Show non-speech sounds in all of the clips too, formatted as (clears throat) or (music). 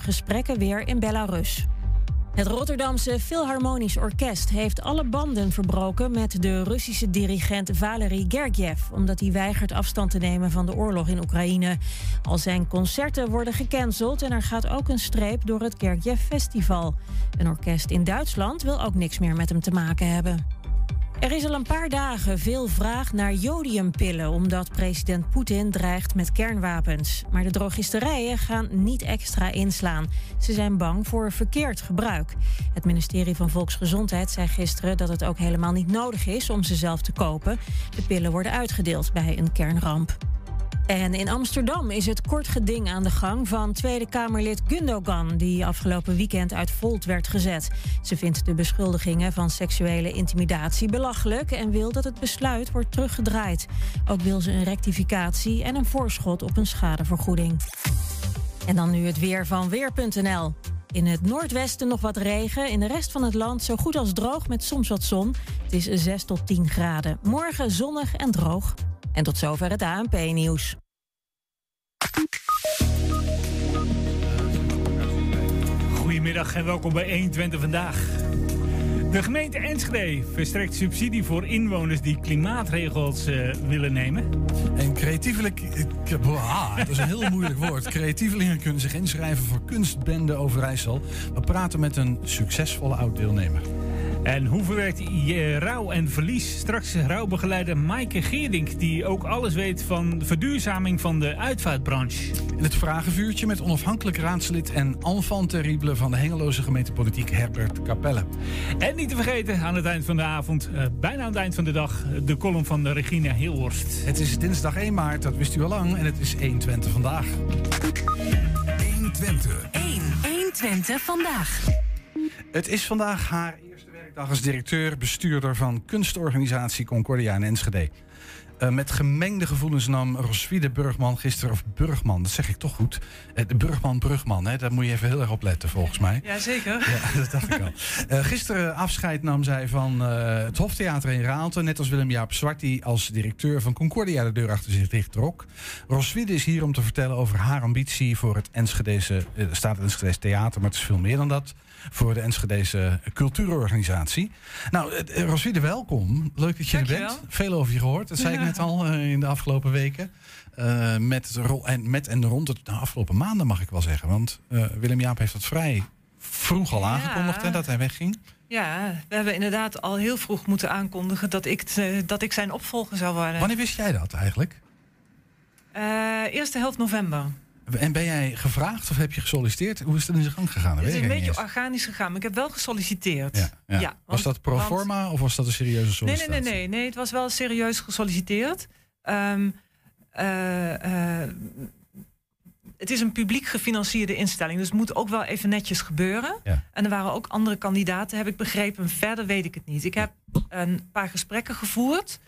gesprekken weer in Belarus. Het Rotterdamse Philharmonisch Orkest heeft alle banden verbroken met de Russische dirigent Valery Gergiev, omdat hij weigert afstand te nemen van de oorlog in Oekraïne. Al zijn concerten worden gecanceld en er gaat ook een streep door het Gergiev Festival. Een orkest in Duitsland wil ook niks meer met hem te maken hebben. Er is al een paar dagen veel vraag naar jodiumpillen, omdat president Poetin dreigt met kernwapens. Maar de drogisterijen gaan niet extra inslaan. Ze zijn bang voor verkeerd gebruik. Het ministerie van Volksgezondheid zei gisteren dat het ook helemaal niet nodig is om ze zelf te kopen. De pillen worden uitgedeeld bij een kernramp. En in Amsterdam is het kort geding aan de gang van Tweede Kamerlid Gundogan, die afgelopen weekend uit Volt werd gezet. Ze vindt de beschuldigingen van seksuele intimidatie belachelijk en wil dat het besluit wordt teruggedraaid. Ook wil ze een rectificatie en een voorschot op een schadevergoeding. En dan nu het weer van Weer.nl. In het noordwesten nog wat regen. In de rest van het land zo goed als droog met soms wat zon. Het is 6 tot 10 graden. Morgen zonnig en droog. En tot zover het ANP-nieuws. Goedemiddag en welkom bij 120 vandaag. De gemeente Enschede verstrekt subsidie voor inwoners die klimaatregels uh, willen nemen. En creatieveling, ah, dat is een heel moeilijk woord. Creatievelingen kunnen zich inschrijven voor Kunstbende Overijssel. We praten met een succesvolle oud-deelnemer. En hoe verwerkt je rouw en verlies? Straks rouwbegeleider Maaike Geerdink, die ook alles weet van de verduurzaming van de uitvaartbranche. In het vragenvuurtje met onafhankelijk raadslid en enfant terrible van de Hengeloze gemeentepolitiek Herbert Capelle. En niet te vergeten, aan het eind van de avond, uh, bijna aan het eind van de dag, de column van de Regina Hilhorst. Het is dinsdag 1 maart, dat wist u al lang, en het is 120 vandaag. 120. 1, 120 vandaag. Het is vandaag haar Dag als directeur, bestuurder van kunstorganisatie Concordia in Enschede. Uh, met gemengde gevoelens nam Roswide Burgman gisteren, of Burgman, dat zeg ik toch goed. Uh, de Burgman Brugman, hè, daar moet je even heel erg op letten volgens mij. Jazeker. Ja, (laughs) dat dacht ik al. Uh, gisteren afscheid nam zij van het Hoftheater in Raalte, net als Willem-Jaap Zwart, die als directeur van Concordia de deur achter zich dicht trok. Roswide is hier om te vertellen over haar ambitie voor het Enschedeze, staat Enschedeze Theater, maar het is veel meer dan dat voor de Enschedeze cultuurorganisatie. Nou, eh, Roswide, welkom. Leuk dat je er bent. Veel over je gehoord. Dat zei ik net al uh, in de afgelopen weken. Uh, met, en, met en rond de afgelopen maanden mag ik wel zeggen. Want uh, Willem-Jaap heeft dat vrij vroeg al aangekondigd hè, dat hij wegging. Ja, we hebben inderdaad al heel vroeg moeten aankondigen dat ik, dat ik zijn opvolger zou worden. Wanneer wist jij dat eigenlijk? eerste helft november. En ben jij gevraagd of heb je gesolliciteerd? Hoe is het in zijn gang gegaan? Het is een beetje organisch gegaan, maar ik heb wel gesolliciteerd. Ja, ja. was dat pro forma of was dat een serieuze sollicitatie? Nee, nee, nee, nee, nee het was wel serieus gesolliciteerd. Um, uh, uh, het is een publiek gefinancierde instelling, dus het moet ook wel even netjes gebeuren. Ja. En er waren ook andere kandidaten, heb ik begrepen. Verder weet ik het niet. Ik heb een paar gesprekken gevoerd.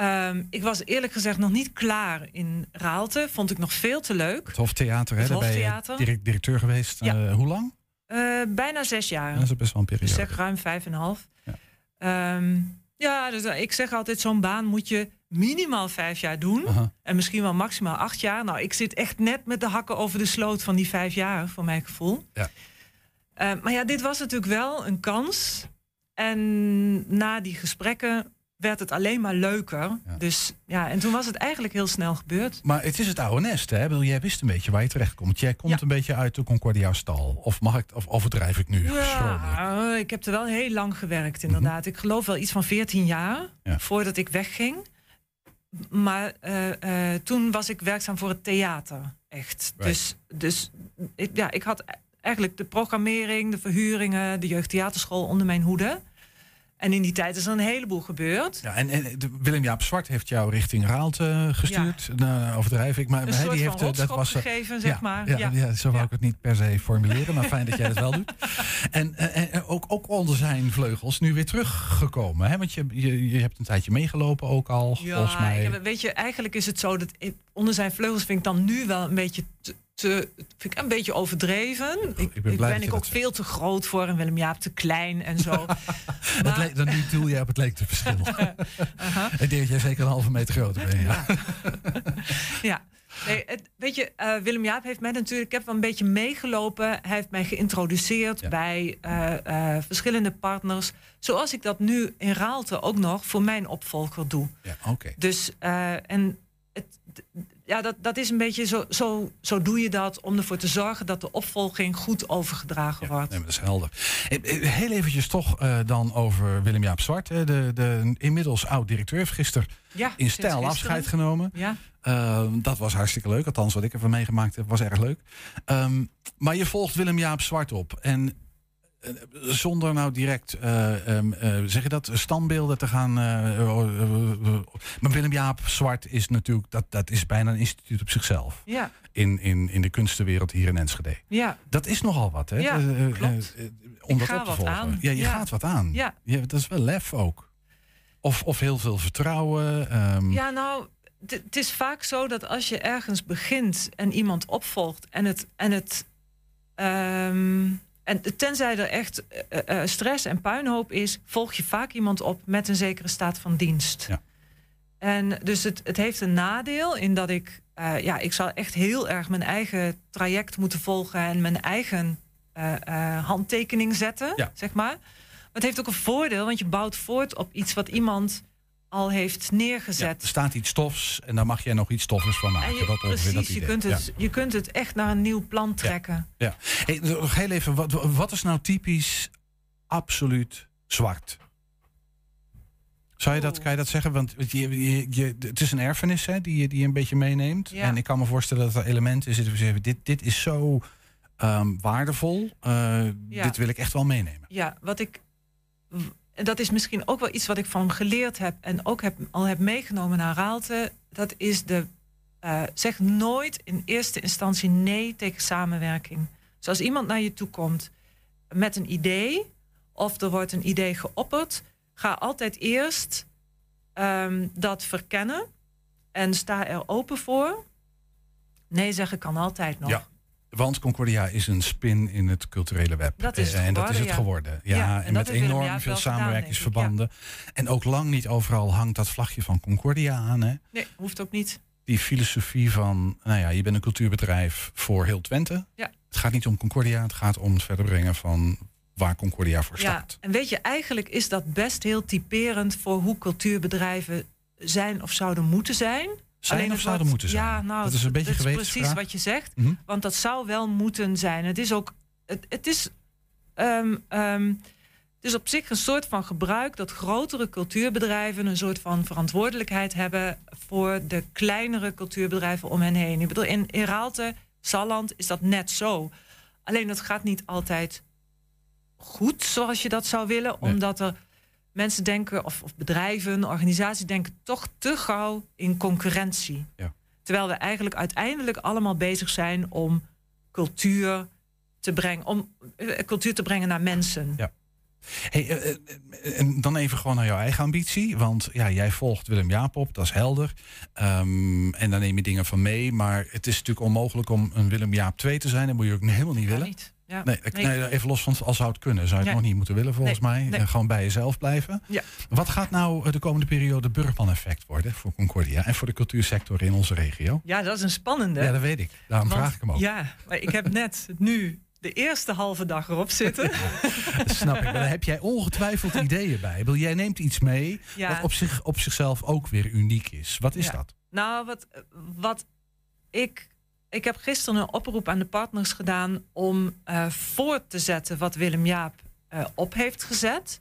Um, ik was eerlijk gezegd nog niet klaar in Raalte. Vond ik nog veel te leuk. Het Hoftheater, hè? Ben je directeur geweest. Ja. Uh, hoe lang? Uh, bijna zes jaar. dat is best wel een periode. Dus zeg ruim vijf en een half. Ja, um, ja dus, uh, ik zeg altijd, zo'n baan moet je minimaal vijf jaar doen. -huh. En misschien wel maximaal acht jaar. Nou, ik zit echt net met de hakken over de sloot van die vijf jaar, voor mijn gevoel. Ja. maar ja, dit was natuurlijk wel een kans. En na die gesprekken werd het alleen maar leuker. Dus ja, en toen was het eigenlijk heel snel gebeurd. Maar het is het oude nest, hè? Wil jij wist een beetje waar je terecht komt. Jij komt een beetje uit de Concordia stal. Of mag ik, of overdrijf ik nu? Ja, ik heb er wel heel lang gewerkt, inderdaad. Mhm. Ik geloof wel iets van 14 jaar voordat ik wegging. Maar uh, uh, toen was ik werkzaam voor het theater, echt. Dus, dus ik, ja, ik had eigenlijk de programmering, de verhuringen, de jeugdtheaterschool onder mijn hoede. En in die tijd is er een heleboel gebeurd. Ja, en, en Willem-Jaap Zwart heeft jou richting Raalte gestuurd. Ja. Nou, overdrijf ik. Maar een hij, die heeft eh, dat was gegeven, zeg maar. Ja, ja. zo wou ik het niet per se formuleren. Maar fijn dat jij dat wel doet. (laughs) En, ook, ook onder zijn vleugels nu weer teruggekomen. Hè? Want je, je, je hebt een tijdje meegelopen ook al, volgens mij. weet je, eigenlijk is het zo dat onder zijn vleugels vind ik dan nu wel een beetje te, vind ik een beetje overdreven. Ik, ik ben, ben ik ook veel te groot voor en Willem Jaap te klein en zo. (laughs) maar... leek, dan nu doel jij op het leek te verschil. (laughs) uh -huh. Ik denk dat jij zeker een halve meter groter bent. Ja. ja. (laughs) Nee, het, weet je, uh, Willem Jaap heeft mij natuurlijk, ik heb wel een beetje meegelopen. Hij heeft mij geïntroduceerd bij uh, verschillende partners. Zoals ik dat nu in Raalte ook nog voor mijn opvolger doe. Ja, oké. Dus, en het, ja, dat, dat is een beetje zo, zo, zo doe je dat om ervoor te zorgen dat de opvolging goed overgedragen wordt. Nee, dat is helder. Heel eventjes toch uh, dan over Willem-Jaap Zwart. De, de inmiddels oud-directeur heeft gisteren ja, in stijl afscheid genomen. Ja. Uh, dat was hartstikke leuk. Althans, wat ik ervan meegemaakt heb, was erg leuk. Um, maar je volgt Willem-Jaap Zwart op. En eh, zonder nou direct, uh, um, uh, zeg je dat, standbeelden te gaan. maar Willem Jaap Zwart is natuurlijk, dat, dat is bijna een instituut op zichzelf. Ja. In, in, in de kunstenwereld hier in Enschede. Ja. Dat is nogal wat, hè? Ja, klopt. om dat op te volgen. Aan. Ja, je ja. gaat wat aan. Ja. ja. Dat is wel lef ook. Of, of heel veel vertrouwen. Um... Ja, nou, het is vaak zo dat als je ergens begint en iemand opvolgt en het. En het um, en tenzij er echt uh, stress en puinhoop is, volg je vaak iemand op met een zekere staat van dienst. Ja. En dus het, het heeft een nadeel in dat ik, uh, ja, ik zal echt heel erg mijn eigen traject moeten volgen en mijn eigen handtekening zetten, ja. zeg maar. Maar het heeft ook een voordeel, want je bouwt voort op iets wat iemand al heeft neergezet. Ja, er staat iets stofs en daar mag jij nog iets stoffers van maken. Je, dat precies, dat je, kunt het, ja. je kunt het echt naar een nieuw plan trekken. Ja, ja. Hey, nog heel even, wat, wat is nou typisch absoluut zwart? Zou je dat, kan je dat zeggen? Want je, je, je, het is een erfenis hè, die, je, die je een beetje meeneemt. Ja. En ik kan me voorstellen dat er elementen zitten. Dit, dit is zo um, waardevol. Uh, ja. Dit wil ik echt wel meenemen. Ja, wat ik en dat is misschien ook wel iets wat ik van hem geleerd heb en ook heb, al heb meegenomen naar Raalte. Dat is de. Uh, zeg nooit in eerste instantie nee tegen samenwerking. Dus als iemand naar je toe komt met een idee, of er wordt een idee geopperd, ga altijd eerst um, dat verkennen en sta er open voor. Nee zeggen kan altijd nog. Ja. Want Concordia is een spin in het culturele web. Dat is het en geworden, dat is het ja. geworden. Ja, Ja, en, en met enorm veel samenwerkingsverbanden. En ook lang niet overal hangt dat vlagje van Concordia aan. Hè? Nee, hoeft ook niet. Die filosofie van, nou ja, je bent een cultuurbedrijf voor heel Twente. Ja. Het gaat niet om Concordia, het gaat om het verder brengen van waar Concordia voor Ja, staat. en weet je, eigenlijk is dat best heel typerend voor hoe cultuurbedrijven zijn of zouden moeten zijn. Zijn Alleen of zouden moeten zijn? Ja, nou, dat is een beetje dat is gewetensvraag. precies wat je zegt. Mhm. Want dat zou wel moeten zijn. Het is ook. Het, het is. ehm, ehm, het is op zich een soort van gebruik dat grotere cultuurbedrijven een soort van verantwoordelijkheid hebben voor de kleinere cultuurbedrijven om hen heen. Ik bedoel, in, in Raalte, Salland is dat net zo. Alleen dat gaat niet altijd goed zoals je dat zou willen, Nee. omdat er mensen denken, of, of bedrijven, organisaties denken toch te gauw in concurrentie. Ja. Terwijl we eigenlijk uiteindelijk allemaal bezig zijn om cultuur te brengen, om eh, cultuur te brengen naar mensen. Ja. Hey, eh, eh, en dan even gewoon naar jouw eigen ambitie. Want ja, jij volgt Willem Jaap op, dat is helder. Ehm, en daar neem je dingen van mee. Maar het is natuurlijk onmogelijk om een Willem Jaap 2 te zijn. Dat moet je ook helemaal niet willen. niet. Ja. Nee, ik- Nee. even los van als zou het kunnen. Zou je het nog niet moeten willen volgens Nee, mij. nee. En gewoon bij jezelf blijven. Ja. Wat gaat nou eh, de komende periode Burgman-effect worden voor Concordia en voor de cultuursector in onze regio? Ja, dat is een spannende. Ja, dat weet ik. Daarom Want- vraag ik hem ook. Ja, maar ik heb net nu de eerste halve dag erop zitten. (laughs) Dat snap ik. Maar daar heb jij ongetwijfeld (laughs) ideeën bij. Bedoel, Jij neemt iets mee Ja. wat op, zich, op zichzelf ook weer uniek is. Wat is dat? Nou, wat, wat ik. Ik heb gisteren een oproep aan de partners gedaan om eh voort te zetten wat Willem Jaap eh, op heeft gezet.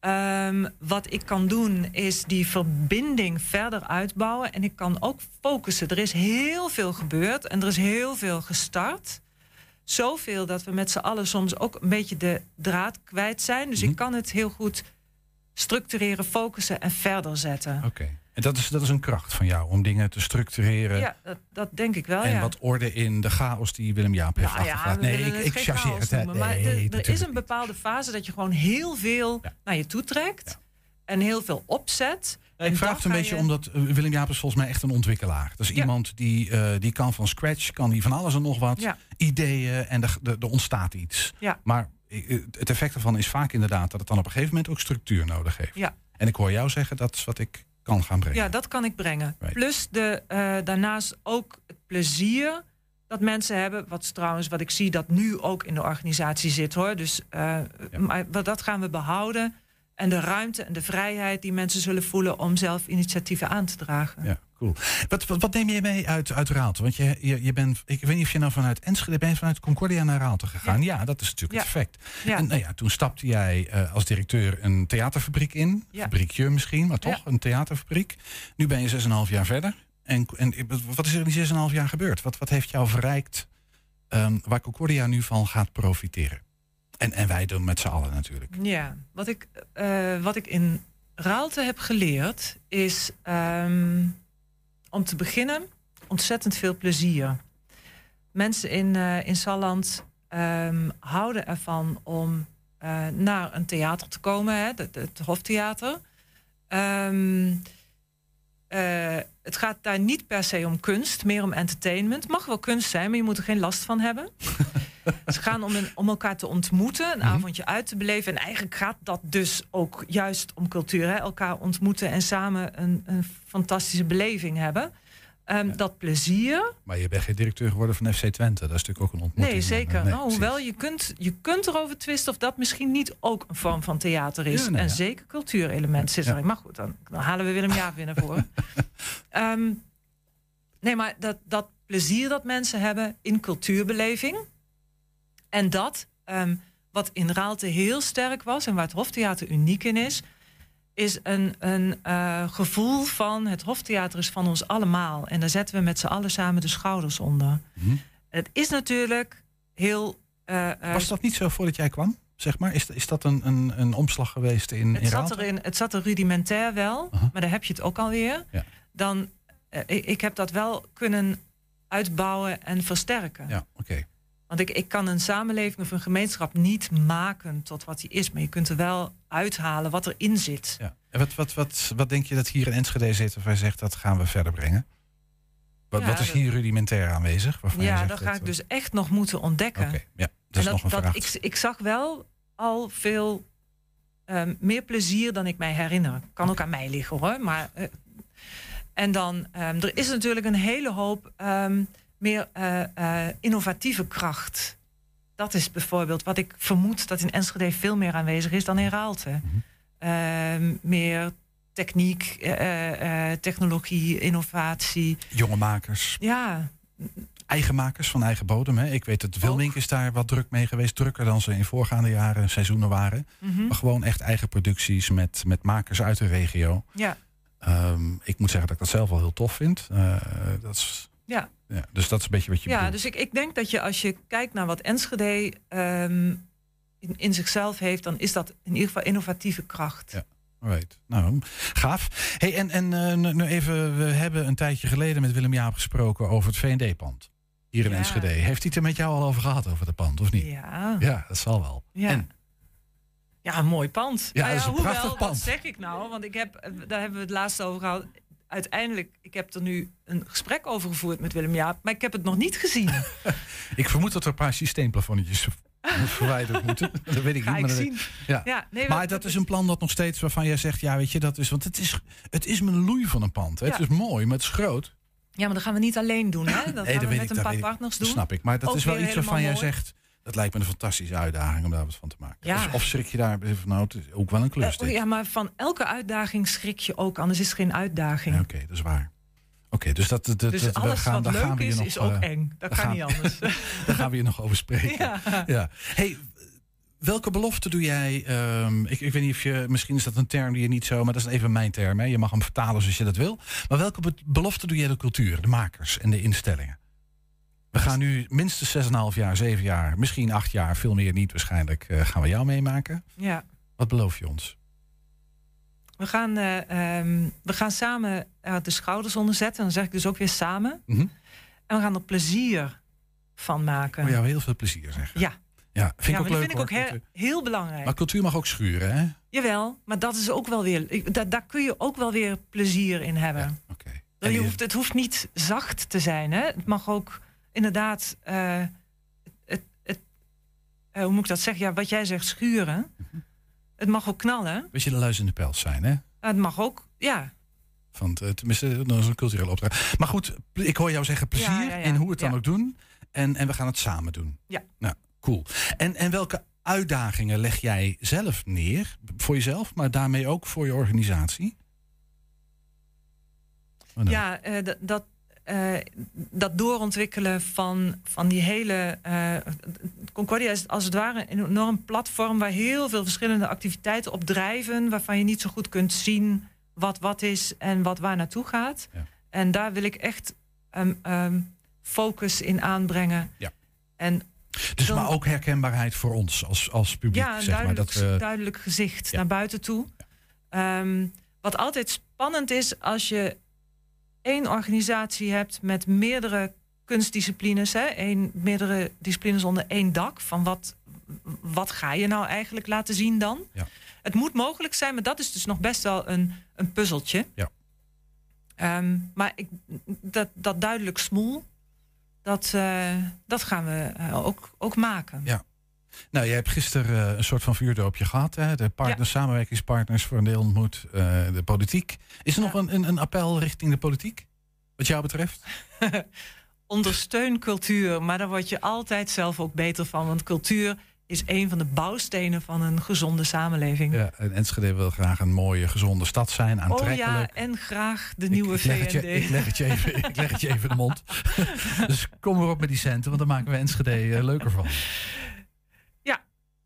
Ehm, wat ik kan doen is die verbinding verder uitbouwen. En ik kan ook focussen. Er is heel veel gebeurd en er is heel veel gestart. Zoveel dat we met z'n allen soms ook een beetje de draad kwijt zijn. Dus Mhm. ik kan het heel goed structureren, focussen en verder zetten. Oké. En dat is, dat is een kracht van jou om dingen te structureren. Ja, dat, dat denk ik wel. en ja. wat orde in de chaos die Willem Jaap heeft Nou ja, Nee, ik, ik chargeer het. noemen, maar Nee, er- er, is een bepaalde fase dat je gewoon heel veel Ja. naar je toe trekt. En heel veel opzet. En ik vraag het een beetje je- omdat eh, Willem Jaap is volgens mij echt een ontwikkelaar. Dat is Ja. iemand die, eh, die kan van scratch, kan die van alles en nog wat. Ja. Ideeën en er, er, er ontstaat iets. Ja. Maar eh, het effect ervan is vaak inderdaad dat het dan op een gegeven moment ook structuur nodig heeft. Ja. En ik hoor jou zeggen, dat is wat ik kan gaan brengen. Ja, dat kan ik brengen. Plus de, uh, daarnaast ook het plezier dat mensen hebben. Wat trouwens, wat ik zie dat nu ook in de organisatie zit hoor. Dus uh, maar dat gaan we behouden. En de ruimte en de vrijheid die mensen zullen voelen om zelf initiatieven aan te dragen. Ja, cool. Wat, wat, wat neem je mee uit, uit Raalte? Want je, je, je bent, ik weet niet of je nou vanuit Enschede bent, vanuit Concordia naar Raalte gegaan. Ja, dat is natuurlijk het effect. En nou ja, toen stapte jij uh, als directeur een theaterfabriek in. Fabriekje misschien, maar toch, een theaterfabriek. Nu ben je 6,5 jaar verder. En, en wat is er in die 6,5 jaar gebeurd? Wat, wat heeft jou verrijkt um, waar Concordia nu van gaat profiteren? En, en wij doen met z'n allen natuurlijk. Ja, wat ik, uh, wat ik in Raalte heb geleerd is um, om te beginnen ontzettend veel plezier. Mensen in, uh, in Salland um, houden ervan om uh, naar een theater te komen, hè, het, het Hoftheater. Um, uh, het gaat daar niet per se om kunst, meer om entertainment. Mag wel kunst zijn, maar je moet er geen last van hebben. (laughs) (laughs) Ze gaan om, een, om elkaar te ontmoeten, een mm -hmm. avondje uit te beleven. En eigenlijk gaat dat dus ook juist om cultuur. Hè? Elkaar ontmoeten en samen een, een fantastische beleving hebben. Um, ja. Dat plezier. Maar je bent geen directeur geworden van FC Twente. Dat is natuurlijk ook een ontmoeting. Nee, zeker. Nee, oh, hoewel je kunt, je kunt erover twisten of dat misschien niet ook een vorm van theater is. Ja, nee, en ja. zeker cultuurelement zit erin. Maar goed, dan, dan, halen we Willem Jaap weer naar voren. um, nee, maar dat, dat plezier dat mensen hebben in cultuurbeleving. En dat, um, wat in Raalte heel sterk was en waar het Hoftheater uniek in is is een, een uh, gevoel van het Hoftheater is van ons allemaal. En daar zetten we met z'n allen samen de schouders onder. Mm-hmm. Het is natuurlijk heel. Uh, uh, Was dat niet zo voordat jij kwam? Zeg maar, is, is dat een, een, een omslag geweest in, het in zat, er in, het zat er rudimentair wel, maar daar heb je het ook alweer. Ja. Dan, ik, ik, heb dat wel kunnen uitbouwen en versterken. Ja, oké. Want ik, ik kan een samenleving of een gemeenschap niet maken tot wat die is. Maar je kunt er wel uithalen wat erin zit. Ja. En wat, wat, wat, wat denk je dat hier in Enschede zit of hij zegt dat gaan we verder brengen? Wat, ja, wat is hier rudimentair aanwezig? Ja, dat ga ik dus echt nog moeten ontdekken. Okay, ja, dat is nog een dat, ik, ik zag wel al veel um, meer plezier dan ik mij herinner. Kan ook aan mij liggen hoor. Maar, uh, en dan, um, er is natuurlijk een hele hoop... Um, meer uh, uh, innovatieve kracht. Dat is bijvoorbeeld wat ik vermoed dat in Enschede veel meer aanwezig is dan in Raalte. Mm -hmm. uh, meer techniek, technologie, innovatie. Jonge makers. Ja. Eigenmakers van eigen bodem. Hè. Ik weet dat Wilmink is daar wat druk mee geweest. Drukker dan ze in voorgaande jaren seizoenen waren. Mm -hmm. Maar gewoon echt eigen producties met, met makers uit de regio. Ja. Um, ik moet zeggen dat ik dat zelf wel heel tof vind. dat is ja. Ja. Dus dat is een beetje wat je Ja, bedoelt. dus ik, ik denk dat je als je kijkt naar wat Enschede um, in, in zichzelf heeft, dan is dat in ieder geval innovatieve kracht. Ja. Right. Nou, gaaf. Hey, en en uh, nu even, we hebben een tijdje geleden met Willem Jaap gesproken over het V&D-pand. Hier in ja. Enschede. Heeft hij het er met jou al over gehad, over het pand, of niet? Ja. Ja, dat zal wel. Ja. En? Ja, een mooi pand. Ja, dat is een hoewel, prachtig pand. Dat zeg ik nou, want ik heb, daar hebben we het laatst over gehad uiteindelijk, ik heb er nu een gesprek over gevoerd met Willem Jaap, maar ik heb het nog niet gezien. (laughs) ik vermoed dat er een paar systeemplafonnetjes (laughs) verwijderd moeten. (laughs) Dat weet ik Ga niet. Ik zien. Ja. Ja, nee, maar dat is een plan dat nog steeds waarvan jij zegt, ja, weet je, dat is, want het is, het is mijn loei van een pand. Ja. Het is mooi, maar het is groot. Ja, maar dat gaan we niet alleen doen, hè? Dat nee, gaan we met ik, een paar partners doen. Dat snap ik, maar dat Ook is wel iets waarvan jij zegt. Dat lijkt me een fantastische uitdaging om daar wat van te maken. Ja. Of, of, schrik je daar van, nou, het is ook wel een klus. Uh, ja, maar van elke uitdaging schrik je ook, anders is het geen uitdaging. Ja, Oké, okay, dat is waar. Oké, okay, dus dat, dat, dus dat, alles we gaan, wat daar leuk gaan we is, nog, is ook uh, eng. Dat kan gaan, niet (laughs) anders. daar gaan we hier nog over spreken. Ja. ja. Hey, welke belofte doe jij? Um, ik, ik weet niet of je, misschien is dat een term die je niet zo, maar dat is even mijn term. Hè? Je mag hem vertalen zoals je dat wil. Maar welke be belofte doe jij de cultuur, de makers en de instellingen? We gaan nu minstens 6,5 jaar, 7 jaar, misschien 8 jaar, veel meer niet waarschijnlijk, uh, gaan we jou meemaken. Ja. Wat beloof je ons? We gaan, uh, um, we gaan samen uh, de schouders onderzetten. Dan zeg ik dus ook weer samen. Mm -hmm. En we gaan er plezier van maken. Oh ja, heel veel plezier zeggen. Ja. Ja, vind ja, ik ook leuk. vind ik ook heel, heel, belangrijk. Maar cultuur mag ook schuren, hè? Jawel, maar dat is ook wel weer. Daar, daar kun je ook wel weer plezier in hebben. Ja, okay. je hoeft, het hoeft niet zacht te zijn, hè? Het mag ook inderdaad. Uh, het, het, uh, hoe moet ik dat zeggen? Ja, wat jij zegt, schuren. -hmm. Het mag ook knallen. Weet je, de luis in de pels zijn, hè? Het mag ook, ja. Van het, tenminste, dat is een culturele opdracht. Maar goed, ik hoor jou zeggen plezier Ja, ja, ja. en hoe we het dan ook doen. En, en we gaan het samen doen. Ja. Nou, cool. En, en welke uitdagingen leg jij zelf neer? Voor jezelf, maar daarmee ook voor je organisatie? Dan? Ja, eh, dat, dat, eh, dat doorontwikkelen van, van die hele. eh, Concordia is als het ware een enorm platform waar heel veel verschillende activiteiten op drijven, waarvan je niet zo goed kunt zien wat wat is en wat waar naartoe gaat. Ja. En daar wil ik echt ehm, ehm, focus in aanbrengen. Ja. En Dus dan- maar ook herkenbaarheid voor ons als, als publiek. ja, een zeg maar, duidelijk, dat, we- duidelijk gezicht Ja. naar buiten toe. Ehm, wat altijd spannend is als je één organisatie hebt met meerdere kunstdisciplines, hè, één, meerdere disciplines onder één dak. Van wat, wat ga je nou eigenlijk laten zien dan? Ja. Het moet mogelijk zijn, maar dat is dus nog best wel een, een puzzeltje. Ja. Ehm, maar ik, dat, dat duidelijk smoel, dat, eh, dat gaan we eh, ook, ook maken. Ja. Nou, jij hebt gisteren eh, een soort van vuurdoopje gehad. Hè? De partners, samenwerkingspartners voor een deel ontmoet. eh, de politiek. Is er Ja. nog een, een, een appel richting de politiek? Wat jou betreft? (laughs) ondersteun cultuur, maar daar word je altijd zelf ook beter van. Want cultuur is een van de bouwstenen van een gezonde samenleving. Ja, en Enschede wil graag een mooie, gezonde stad zijn. oh Aantrekkelijk. ja, en graag de nieuwe ik, ik leg het je, VND. ik, leg het je even, (laughs) ik leg het je even in de mond. dus kom erop met die centen, want dan maken we Enschede eh, leuker van.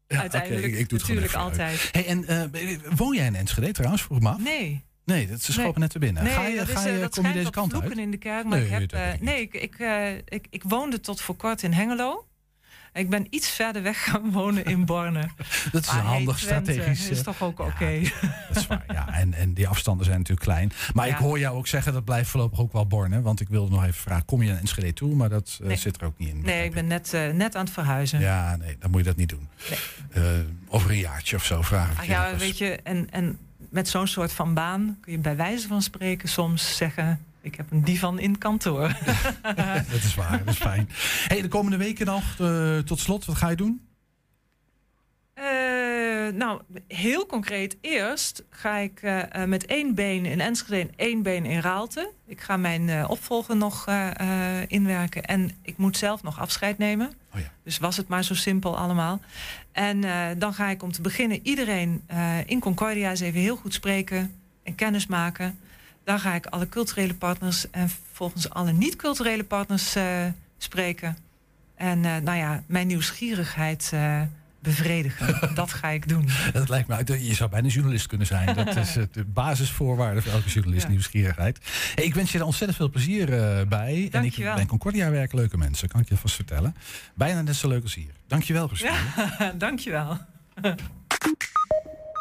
Ja, Uiteindelijk, oké, ik, ik doe het natuurlijk altijd. Hey, en eh, woon jij in Enschede trouwens, vroeg me af? Nee, Nee, dat ze schopen Nee. net te binnen. nee ga je, dat, is, ga eh, je, dat kom je deze kant uit? in de kerk. Maar Nee, ik, heb, ik nee, ik, ik, eh, ik, ik woonde tot voor kort in Hengelo. Ik ben iets verder weg gaan wonen in Borne. (laughs) Dat is een Maar hey, handig Twente strategisch. is eh, toch ook ja, oké. Dat is waar, ja. En, en die afstanden zijn natuurlijk klein. Maar ik hoor jou ook zeggen, dat blijft voorlopig ook wel Borne. Want ik wilde nog even vragen, kom je naar Enschede toe? Maar dat eh, Nee. zit er ook niet in. Nee, ik ben net, eh, net aan het verhuizen. Ja, nee, dan moet je dat niet doen. Eh, over een jaartje of zo vragen je ja, weet je, en, en met zo'n soort van baan kun je bij wijze van spreken soms zeggen: Ik heb een divan in kantoor. (laughs) (laughs) dat is waar, dat is fijn. Hey, de komende weken nog, eh, tot slot, wat ga je doen? Eh, nou, heel concreet. Eerst ga ik eh, met één been in Enschede en één been in Raalte. Ik ga mijn eh, opvolger nog eh, eh, inwerken. En ik moet zelf nog afscheid nemen. Oh ja. Dus was het maar zo simpel allemaal. En eh, dan ga ik om te beginnen iedereen eh, in Concordia eens even heel goed spreken en kennis maken. Dan ga ik alle culturele partners en volgens alle niet-culturele partners eh, spreken. En eh, nou ja, mijn nieuwsgierigheid eh, bevredigen. (laughs) dat ga ik doen. Dat lijkt me, uit- je zou bijna journalist kunnen zijn. Dat is de basisvoorwaarde voor elke journalist, Ja. nieuwsgierigheid. Hey, ik wens je er ontzettend veel plezier bij. En ik bij Concordia werken leuke mensen, kan ik je vast vertellen. Bijna net zo leuk als hier. Dankjewel, Christine. Ja, (laughs) dankjewel. (laughs)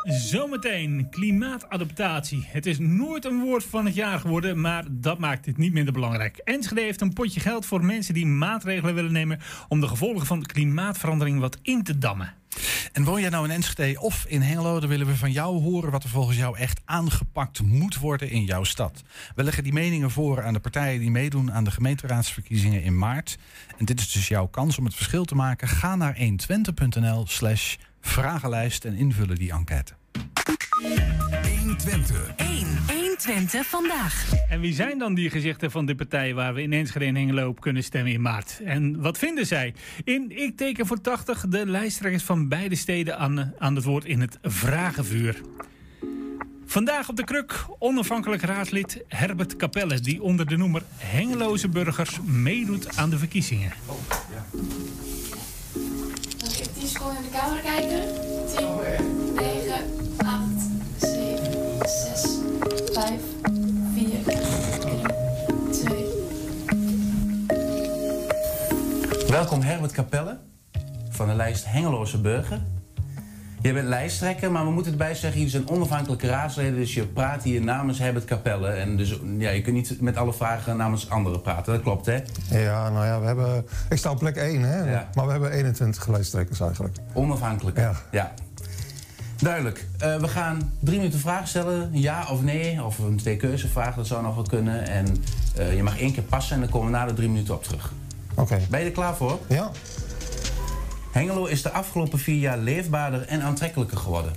Zometeen klimaatadaptatie. Het is nooit een woord van het jaar geworden, maar dat maakt het niet minder belangrijk. Enschede heeft een potje geld voor mensen die maatregelen willen nemen om de gevolgen van de klimaatverandering wat in te dammen. En woon jij nou in Enschede of in Hengelo, dan willen we van jou horen wat er volgens jou echt aangepakt moet worden in jouw stad. We leggen die meningen voor aan de partijen die meedoen aan de gemeenteraadsverkiezingen in maart. En dit is dus jouw kans om het verschil te maken. Ga naar 120.nl slash vragenlijst en invullen die enquête. 120. 1. 120 vandaag. En wie zijn dan die gezichten van de partij waar we in Enschede en Hengelo op kunnen stemmen in maart? En wat vinden zij? In Ik teken voor 80 de lijsttrekkers van beide steden aan, aan het woord in het vragenvuur. Vandaag op de kruk onafhankelijk raadslid Herbert Capelle... die onder de noemer Hengeloze Burgers meedoet aan de verkiezingen. Mag ik 10 seconden in de camera kijken? 10, 9, 8, 7, 6, 5, 4, 3, 2, Welkom Herbert Capelle van de lijst Hengeloze Burger. Je bent lijsttrekker, maar we moeten erbij zeggen, jullie zijn onafhankelijke raadsleden, dus je praat hier namens Herbert Capelle. En dus ja, je kunt niet met alle vragen namens anderen praten, dat klopt hè? Ja, nou ja, we hebben, ik sta op plek 1, hè? Ja. maar we hebben 21 lijsttrekkers eigenlijk. Onafhankelijk. Ja. Duidelijk. Eh, we gaan drie minuten vragen stellen, ja of nee, of een twee keuzevraag, dat zou nog wel kunnen. En eh, je mag één keer passen en dan komen we na de drie minuten op terug. Oké. Ben je er klaar voor? Ja? Hengelo is de afgelopen vier jaar leefbaarder en aantrekkelijker geworden.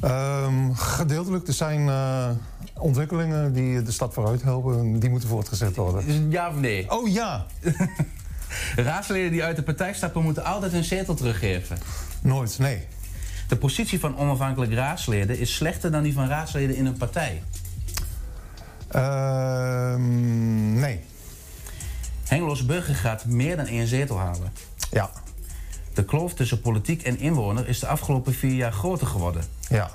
Ehm, gedeeltelijk. Er zijn eh, ontwikkelingen die de stad vooruit helpen. Die moeten voortgezet worden. Ja of nee? Oh ja! (laughs) Raadsleden die uit de partij stappen moeten altijd hun zetel teruggeven. Nooit, nee. De positie van onafhankelijk raadsleden is slechter dan die van raadsleden in een partij. Ehm, nee. Hengeloos Burger gaat meer dan één zetel halen. Ja. De kloof tussen politiek en inwoner is de afgelopen vier jaar groter geworden. Ja.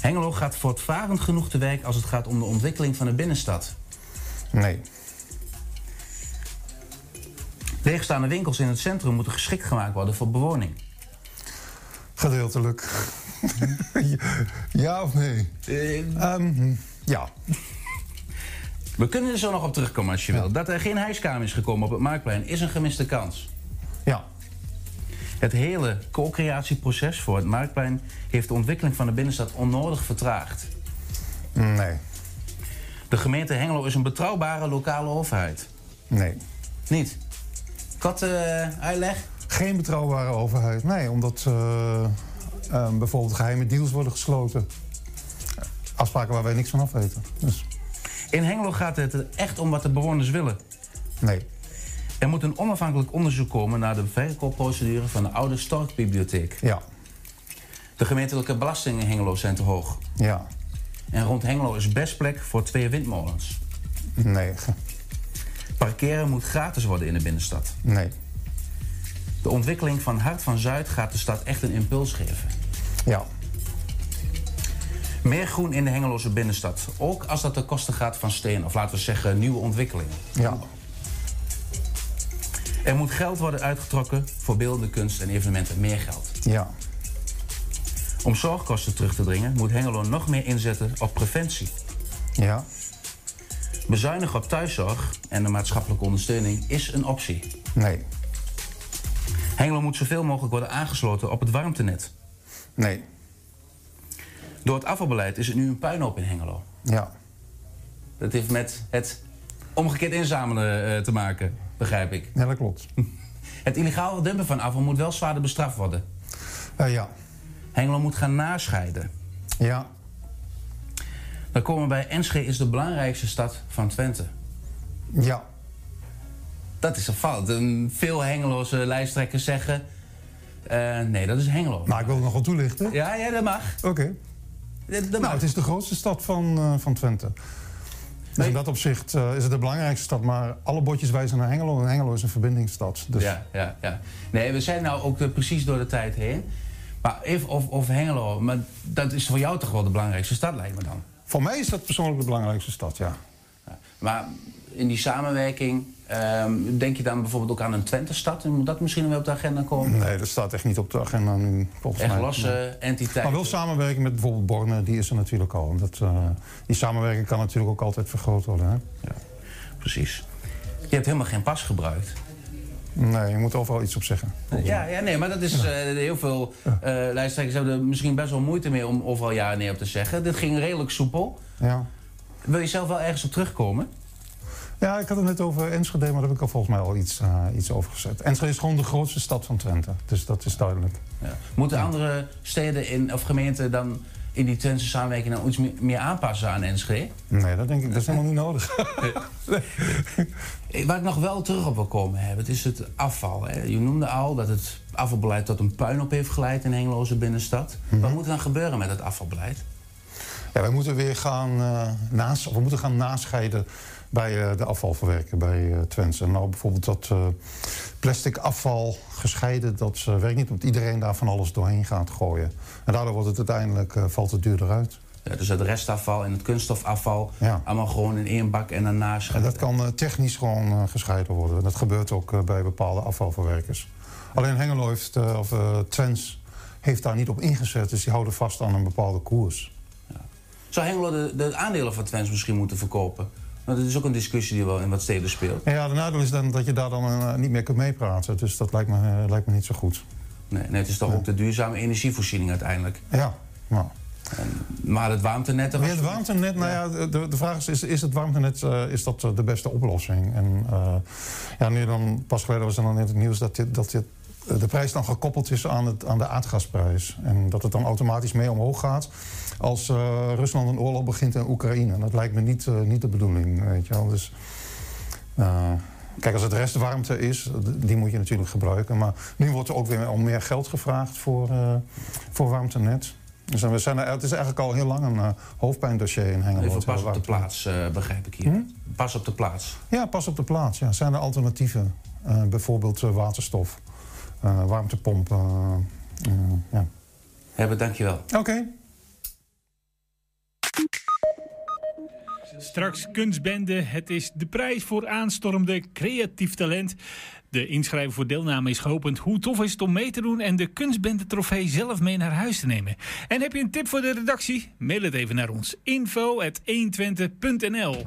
Hengelo gaat voortvarend genoeg te werk als het gaat om de ontwikkeling van de binnenstad. Nee. Leegstaande winkels in het centrum moeten geschikt gemaakt worden voor bewoning. Gedeeltelijk. (laughs) ja of nee? Ehm, ja. We kunnen er zo nog op terugkomen als je wil. Dat er geen hijskamer is gekomen op het Marktplein is een gemiste kans. Ja. Het hele co-creatieproces voor het Marktplein heeft de ontwikkeling van de binnenstad onnodig vertraagd. Nee. De gemeente Hengelo is een betrouwbare lokale overheid. Nee. Niet? Kat eh uitleg? Geen betrouwbare overheid. Nee, omdat eh, ehm, bijvoorbeeld geheime deals worden gesloten. Afspraken waar wij niks van af weten. Dus In Hengelo gaat het er echt om wat de bewoners willen. nee. Er moet een onafhankelijk onderzoek komen naar de verkoopprocedure van de oude Storkbibliotheek. Ja. De gemeentelijke belastingen in Hengelo zijn te hoog. Ja. En rond Hengelo is best plek voor twee windmolens. Nee. Parkeren moet gratis worden in de binnenstad. Nee. De ontwikkeling van Hart van Zuid gaat de stad echt een impuls geven. Ja. Meer groen in de Hengeloze binnenstad. Ook als dat ten koste gaat van steen, of laten we zeggen nieuwe ontwikkelingen. Ja. Er moet geld worden uitgetrokken voor beeldende kunst en evenementen. Meer geld. Ja. Om zorgkosten terug te dringen moet Hengelo nog meer inzetten op preventie. Ja. Bezuinigen op thuiszorg en de maatschappelijke ondersteuning is een optie. Nee. Hengelo moet zoveel mogelijk worden aangesloten op het warmtenet. Nee. Door het afvalbeleid is er nu een puinhoop in Hengelo. Ja. Dat heeft met het omgekeerd inzamelen eh, te maken, begrijp ik. Ja, dat klopt. (laughs) Het illegaal dumpen van afval moet wel zwaarder bestraft worden. Eh, ja. Hengelo moet gaan nascheiden. Ja. Dan komen we bij Enschede is de belangrijkste stad van Twente. Ja. Dat is een fout. Veel Hengeloze lijsttrekkers zeggen... eh, nee, dat is Hengelo. Maar ik wil het nog wel toelichten. Ja, ja, dat mag. Oké. Nou, het is de grootste stad van, eh, van Twente. Dus in dat opzicht eh, is het de belangrijkste stad. Maar alle bordjes wijzen naar Hengelo. En Hengelo is een verbindingsstad. Dus Ja, ja, ja. Nee, we zijn nou ook eh, precies door de tijd heen. Maar even of, of Hengelo, maar dat is voor jou toch wel de belangrijkste stad, lijkt me dan. voor mij is dat persoonlijk de belangrijkste stad, ja. Maar in die samenwerking, ehm, denk je dan bijvoorbeeld ook aan een Twente-stad? Moet dat misschien wel op de agenda komen? Nee, dat staat echt niet op de agenda nu, volgens Echt mij. losse Nee. entiteiten. Maar wel samenwerking met bijvoorbeeld Borne, die is er natuurlijk al. Dat, eh, die samenwerking kan natuurlijk ook altijd vergroot worden. Hè? Precies. Je hebt helemaal geen pas gebruikt. Nee, je moet overal iets op zeggen. Ja, ja nee, maar dat is eh, heel veel eh lijsttrekkers hebben er misschien best wel moeite mee om overal ja en nee op te zeggen. Dit ging redelijk soepel. Ja. Wil je zelf wel ergens op terugkomen? Ja, ik had het net over Enschede, maar daar heb ik al volgens mij al iets, eh, iets over gezet. Enschede is gewoon de grootste stad van Twente. Dus dat is duidelijk. Ja. Moeten andere steden in, of gemeenten dan in die Twentse samenwerking nou iets meer, aanpassen aan Enschede? Nee, dat denk ik, dat is helemaal niet nodig. (laughs) Waar ik nog wel terug op wil komen hebben, het is het afval. Hè. Je noemde al dat het afvalbeleid tot een puinhoop heeft geleid in Hengeloze binnenstad. Wat moet er dan gebeuren met het afvalbeleid? Ja, wij moeten weer gaan, eh, naast, of we moeten gaan nascheiden bij eh, de afvalverwerker bij eh Twente. Nou, bijvoorbeeld dat eh, plastic afval gescheiden, dat werkt niet. Want iedereen daar van alles doorheen gaat gooien. En daardoor wordt het uiteindelijk, valt het duurder uit. Ja, dus het restafval en het kunststofafval, Ja. allemaal gewoon in één bak en daarna En dat kan technisch gewoon gescheiden worden. Dat gebeurt ook bij bepaalde afvalverwerkers. Alleen Hengelo heeft, of Twens heeft daar niet op ingezet. Dus die houden vast aan een bepaalde koers. Zou Hengelo de, de aandelen van Twents misschien moeten verkopen? Want dat is ook een discussie die wel in wat steden speelt. Ja, de nadeel is dan dat je daar dan eh, niet meer kunt meepraten. Dus dat lijkt me, eh, lijkt me niet zo goed. Nee, nee, het is toch ook de duurzame energievoorziening uiteindelijk. Ja, nou. Maar het warmtenet... Maar ja, het warmtenet, nou ja, de, de vraag is, is, is het warmtenet eh, is dat de beste oplossing? En ja, nu dan, pas geleden was er dan in het nieuws dat, dit, dat dit de prijs dan gekoppeld is aan, het, aan de aardgasprijs. En dat het dan automatisch mee omhoog gaat als uh, Rusland een oorlog begint in Oekraïne. Dat lijkt me niet, uh, niet de bedoeling, weet je wel. Dus, uh, kijk, als het restwarmte is, die moet je natuurlijk gebruiken. Maar nu wordt er ook weer om meer geld gevraagd voor, voor warmtenet. Dus we zijn er, het is eigenlijk al heel lang een hoofdpijndossier in Hengelo. Even pas op de plaats, begrijp ik hier. Hm? Pas op de plaats? Ja, pas op de plaats. Ja. Zijn er alternatieven? bijvoorbeeld waterstof, warmtepompen. ja. Hebben, dankjewel. Oké. Okay. Straks kunstbende. Het is de prijs voor aanstormde creatief talent. De inschrijving voor deelname is geopend. Hoe tof is het om mee te doen en de kunstbende trofee zelf mee naar huis te nemen? En heb je een tip voor de redactie? Mail het even naar ons. info.120.nl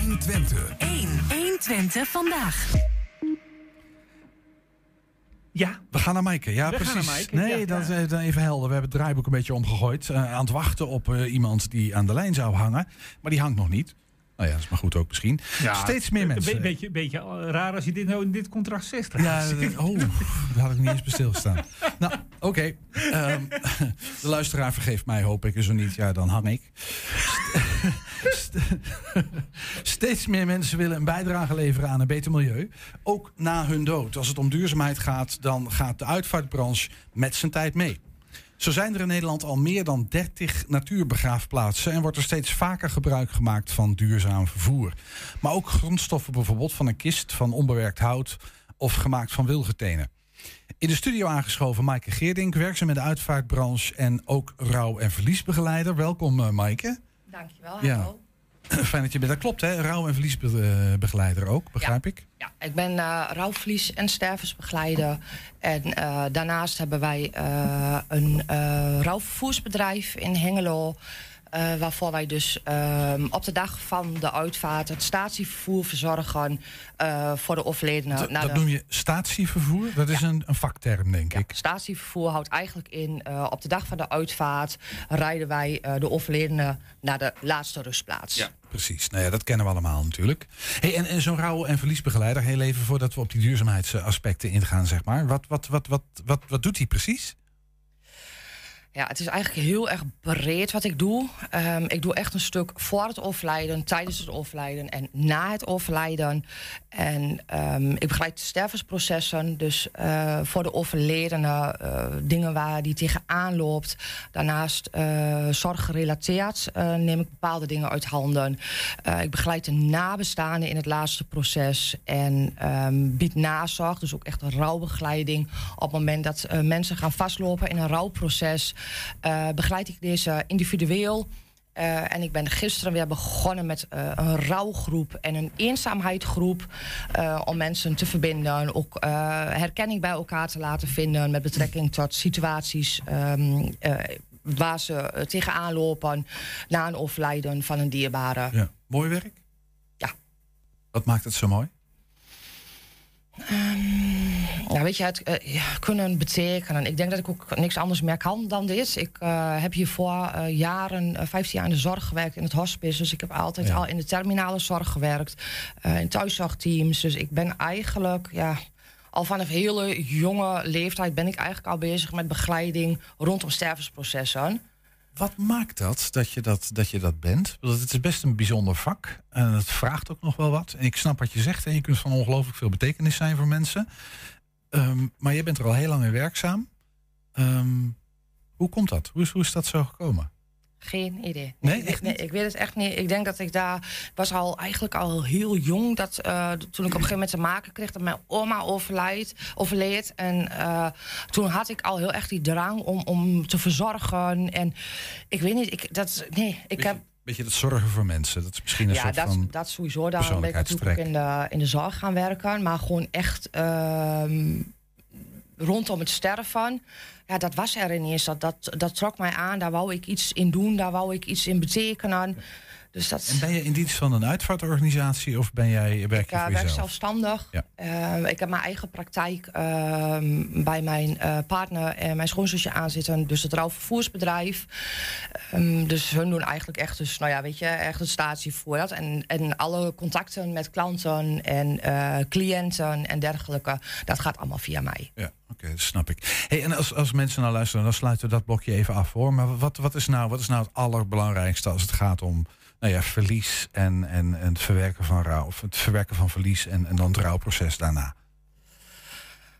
120. 1. 120 vandaag. Ja. We gaan naar Maaike. Ja, We precies. Maaike, nee, ja, dat ja. is eh, even helder. We hebben het draaiboek een beetje omgegooid. eh, aan het wachten op eh, iemand die aan de lijn zou hangen. Maar die hangt nog niet. Nou ja, dat is maar goed ook misschien. Steeds meer Een mensen. be- beetje, beetje raar als je dit nou in dit contract zegt. Ja, (laughs) eh, oh, daar had ik niet eens bij stilgestaan. (laughs) nou, oké. Ehm, (laughs) de luisteraar vergeeft mij, hoop ik. Zo niet, ja, dan hang ik. St- Steeds meer mensen willen een bijdrage leveren aan een beter milieu. Ook na hun dood. Als het om duurzaamheid gaat, dan gaat de uitvaartbranche met zijn tijd mee. Zo zijn er in Nederland al meer dan 30 natuurbegraafplaatsen en wordt er steeds vaker gebruik gemaakt van duurzaam vervoer. Maar ook grondstoffen bijvoorbeeld van een kist van onbewerkt hout of gemaakt van wilgetenen. In de studio aangeschoven Maaike Geerdink, werkzaam in de uitvaartbranche en ook rouw- en verliesbegeleider. Welkom eh, Maaike. Dankjewel, Ja. (coughs) Fijn dat je bent. Dat klopt hè, rouw- en verliesbegeleider ook, begrijp ik? Ja, ik ben eh rouwverlies- en stervensbegeleider. En eh, daarnaast hebben wij eh, een rouwvervoersbedrijf in Hengelo. Eh, waarvoor wij dus ehm, op de dag van de uitvaart het statievervoer verzorgen eh, voor de overledene. Dat- naar dat de- noem je statievervoer. Dat is een, een vakterm, denk ik. Statievervoer houdt eigenlijk in, eh, op de dag van de uitvaart rijden wij eh, de overledene naar de laatste rustplaats. Ja, precies. Nou ja, dat kennen we allemaal natuurlijk. Hey, en, en zo'n rouw- en verliesbegeleider, heel even voordat we op die duurzaamheidsaspecten ingaan, zeg maar. Wat, wat, wat, wat, wat, wat doet hij precies? Ja, het is eigenlijk heel erg breed wat ik doe. Ehm, ik doe echt een stuk voor het overlijden, tijdens het overlijden en na het overlijden. En ehm, ik begeleid stervensprocessen, dus eh, voor de overledene eh, dingen waar die tegenaan loopt. Daarnaast eh zorggerelateerd neem ik bepaalde dingen uit handen. Ik begeleid de nabestaanden in het laatste proces en ehm, bied nazorg, dus ook echt een rouwbegeleiding. Op het moment dat mensen gaan vastlopen in een rouwproces, eh, begeleid ik deze individueel. Eh, en ik ben gisteren weer begonnen met eh, een rouwgroep en een eenzaamheidsgroep. eh, om mensen te verbinden, ook herkenning bij elkaar te laten vinden met betrekking tot situaties ehm, eh, waar ze tegenaan lopen na een overlijden van een dierbare. Ja. Mooi werk? Ja. Wat maakt het zo mooi? Ja, weet je, het eh, kunnen betekenen. Ik denk dat ik ook niks anders meer kan dan dit. Ik eh, heb hiervoor eh, jaren, eh, 15 jaar in de zorg gewerkt, in het hospice. Dus ik heb altijd Ja. al in de terminale zorg gewerkt, in thuiszorgteams. Dus ik ben eigenlijk, ja, al vanaf hele jonge leeftijd ben ik eigenlijk al bezig met begeleiding rondom stervensprocessen. Wat maakt dat, dat je dat, dat je dat bent? Want het is best een bijzonder vak. En het vraagt ook nog wel wat. En ik snap wat je zegt. En je kunt van ongelooflijk veel betekenis zijn voor mensen. Ehm, maar jij bent er al heel lang in werkzaam. Ehm, hoe komt dat? Hoe is, hoe is dat zo gekomen? Geen idee. Nee, ik, echt nee, ik weet het echt niet. Ik denk dat ik daar was al eigenlijk al heel jong. Dat, eh, toen ik op een gegeven moment te maken kreeg dat mijn oma overlijdt, overleed. En eh, toen had ik al heel erg die drang om, om te verzorgen. En ik weet niet, ik, dat, nee, ik heb. Beetje dat zorgen voor mensen. Dat is misschien een Ja, soort dat, van... dat sowieso. Daarom ben ik natuurlijk in de, in de zorg gaan werken. Maar gewoon echt ehm, rondom het sterven. Ja, dat was er ineens. Dat, dat, dat trok mij aan. Daar wou ik iets in doen. Daar wou ik iets in betekenen. Dus dat, En ben je in dienst van een uitvaartorganisatie of ben jij, werk ik je eh, voor werk zelfstandig. Ja. Eh, ik heb mijn eigen praktijk ehm, bij mijn eh, partner en mijn schoonzusje aanzitten. Dus het rouwvervoersbedrijf. Ehm, dus hun doen eigenlijk echt, dus, nou ja, weet je, echt een statie voor dat. En, en alle contacten met klanten en eh, cliënten en dergelijke, dat gaat allemaal via mij. Ja, oké, dat snap ik. Hey, en als, als mensen nou luisteren, dan sluiten we dat blokje even af hoor. Maar wat, wat, is, nou, wat is nou het allerbelangrijkste als het gaat om nou ja, verlies en, en, en het verwerken van rouw, of het verwerken van verlies en, en dan het rouwproces daarna?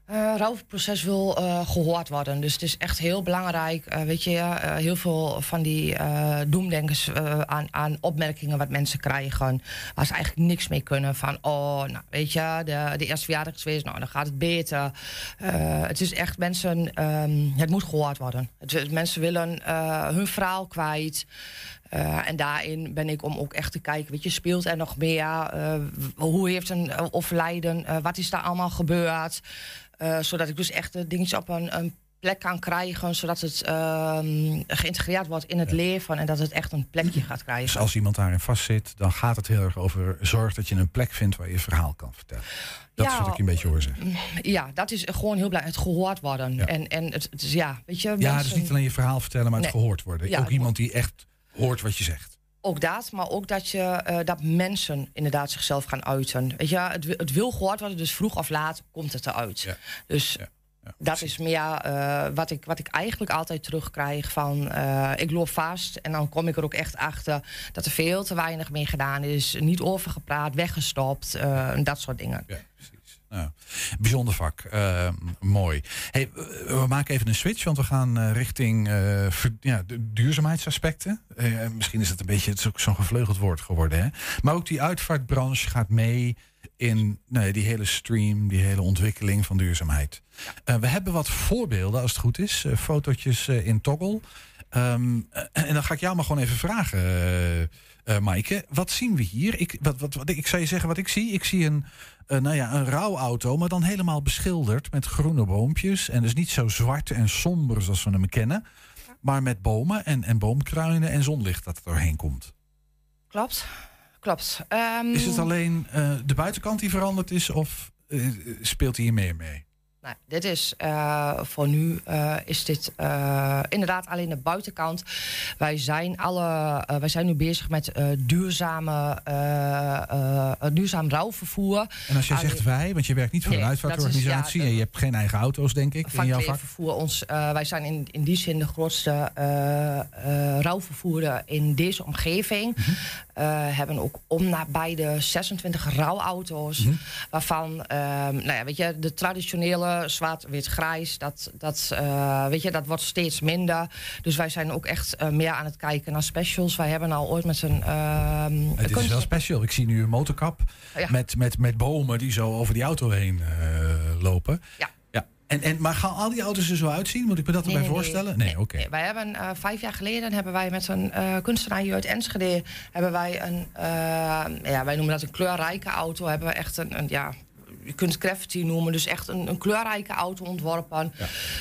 Eh rouwproces wil eh, gehoord worden. Dus het is echt heel belangrijk. eh, weet je, heel veel van die doemdenkers aan, aan opmerkingen wat mensen krijgen. Waar ze eigenlijk niks mee kunnen. Van, oh, nou, weet je, de, de eerste verjaardag geweest, nou, dan gaat het beter. Het is echt mensen, ehm, het moet gehoord worden. Het, mensen willen hun verhaal kwijt. Eh, en daarin ben ik om ook echt te kijken, weet je, speelt er nog meer? Eh, hoe heeft een eh, overlijden? eh, wat is daar allemaal gebeurd? Zodat ik dus echt de dingetjes op een, een plek kan krijgen, zodat het ehm, geïntegreerd wordt in het leven en dat het echt een plekje gaat Dus krijgen. als iemand daarin vastzit, dan gaat het heel erg over zorg dat je een plek vindt waar je verhaal kan vertellen. Dat is Ja, wat ik een beetje hoor zeggen. Ja, dat is gewoon heel belangrijk. Het gehoord worden. Ja. En, en het, het is, ja, weet je, Ja, mensen- dus niet alleen je verhaal vertellen, maar het Nee. gehoord worden. Ja, ook iemand die echt hoort wat je zegt. Ook dat, maar ook dat, je, eh, dat mensen inderdaad zichzelf gaan uiten. Weet je, het, het wil gehoord worden, dus vroeg of laat komt het eruit. Ja. Dus Ja, ja, dat is meer eh, wat, ik, wat ik eigenlijk altijd terugkrijg van... eh, ik loop vast en dan kom ik er ook echt achter... dat er veel te weinig mee gedaan is. Niet over gepraat, weggestopt, en dat soort dingen. Ja. Nou, bijzonder vak. Eh, mooi. Hey, we maken even een switch, want we gaan eh, richting eh, ja, de duurzaamheidsaspecten. Misschien is het een beetje het is ook zo'n gevleugeld woord geworden. Hè? Maar ook die uitvaartbranche gaat mee in ja, die hele stream, die hele ontwikkeling van duurzaamheid. We hebben wat voorbeelden, als het goed is. fotootjes in Toggle. Ehm, eh, en dan ga ik jou maar gewoon even vragen, eh, Maaike. Wat zien we hier? Ik, wat, wat, wat, ik zou je zeggen wat ik zie. Ik zie een, eh, nou ja, een rouwauto, maar dan helemaal beschilderd met groene boompjes. En dus niet zo zwart en somber zoals we hem kennen. Maar met bomen en, en boomkruinen en zonlicht dat er doorheen komt. Klopt, klopt. Ehm, Is het alleen eh, de buitenkant die veranderd is of eh, speelt hier meer mee? Nou, dit is eh, voor nu eh, is dit eh, inderdaad alleen de buitenkant. Wij zijn, alle, wij zijn nu bezig met duurzame, duurzaam rouwvervoer. En als je Alleen- zegt wij, want je werkt niet voor Nee, een uitvaartorganisatie ja, en je hebt geen eigen auto's, denk ik, in jouw vak. vervoer ons. wij zijn in, in die zin de grootste rouwvervoerder in deze omgeving. Mhm. Eh, hebben ook om nabij de 26 rouwauto's. Mhm. Waarvan, ehm, nou ja, weet je, de traditionele zwart, wit, grijs, dat, dat, eh, weet je, dat wordt steeds minder. Dus wij zijn ook echt eh, meer aan het kijken naar specials. Wij hebben al ooit met een. ehm, Het is wel special. Ik zie nu een motorkap Ja. met, met, met bomen die zo over die auto heen eh, lopen. Ja. ja. En, en, maar gaan al die auto's er zo uitzien? Moet ik me dat erbij nee, nee. voorstellen? Nee, oké. Wij hebben eh, vijf jaar geleden hebben wij met een eh, kunstenaar hier uit Enschede hebben wij een, eh, ja, wij noemen dat een kleurrijke auto. Hebben we echt een, een ja, je kunt graffiti noemen, dus echt een, een kleurrijke auto ontworpen.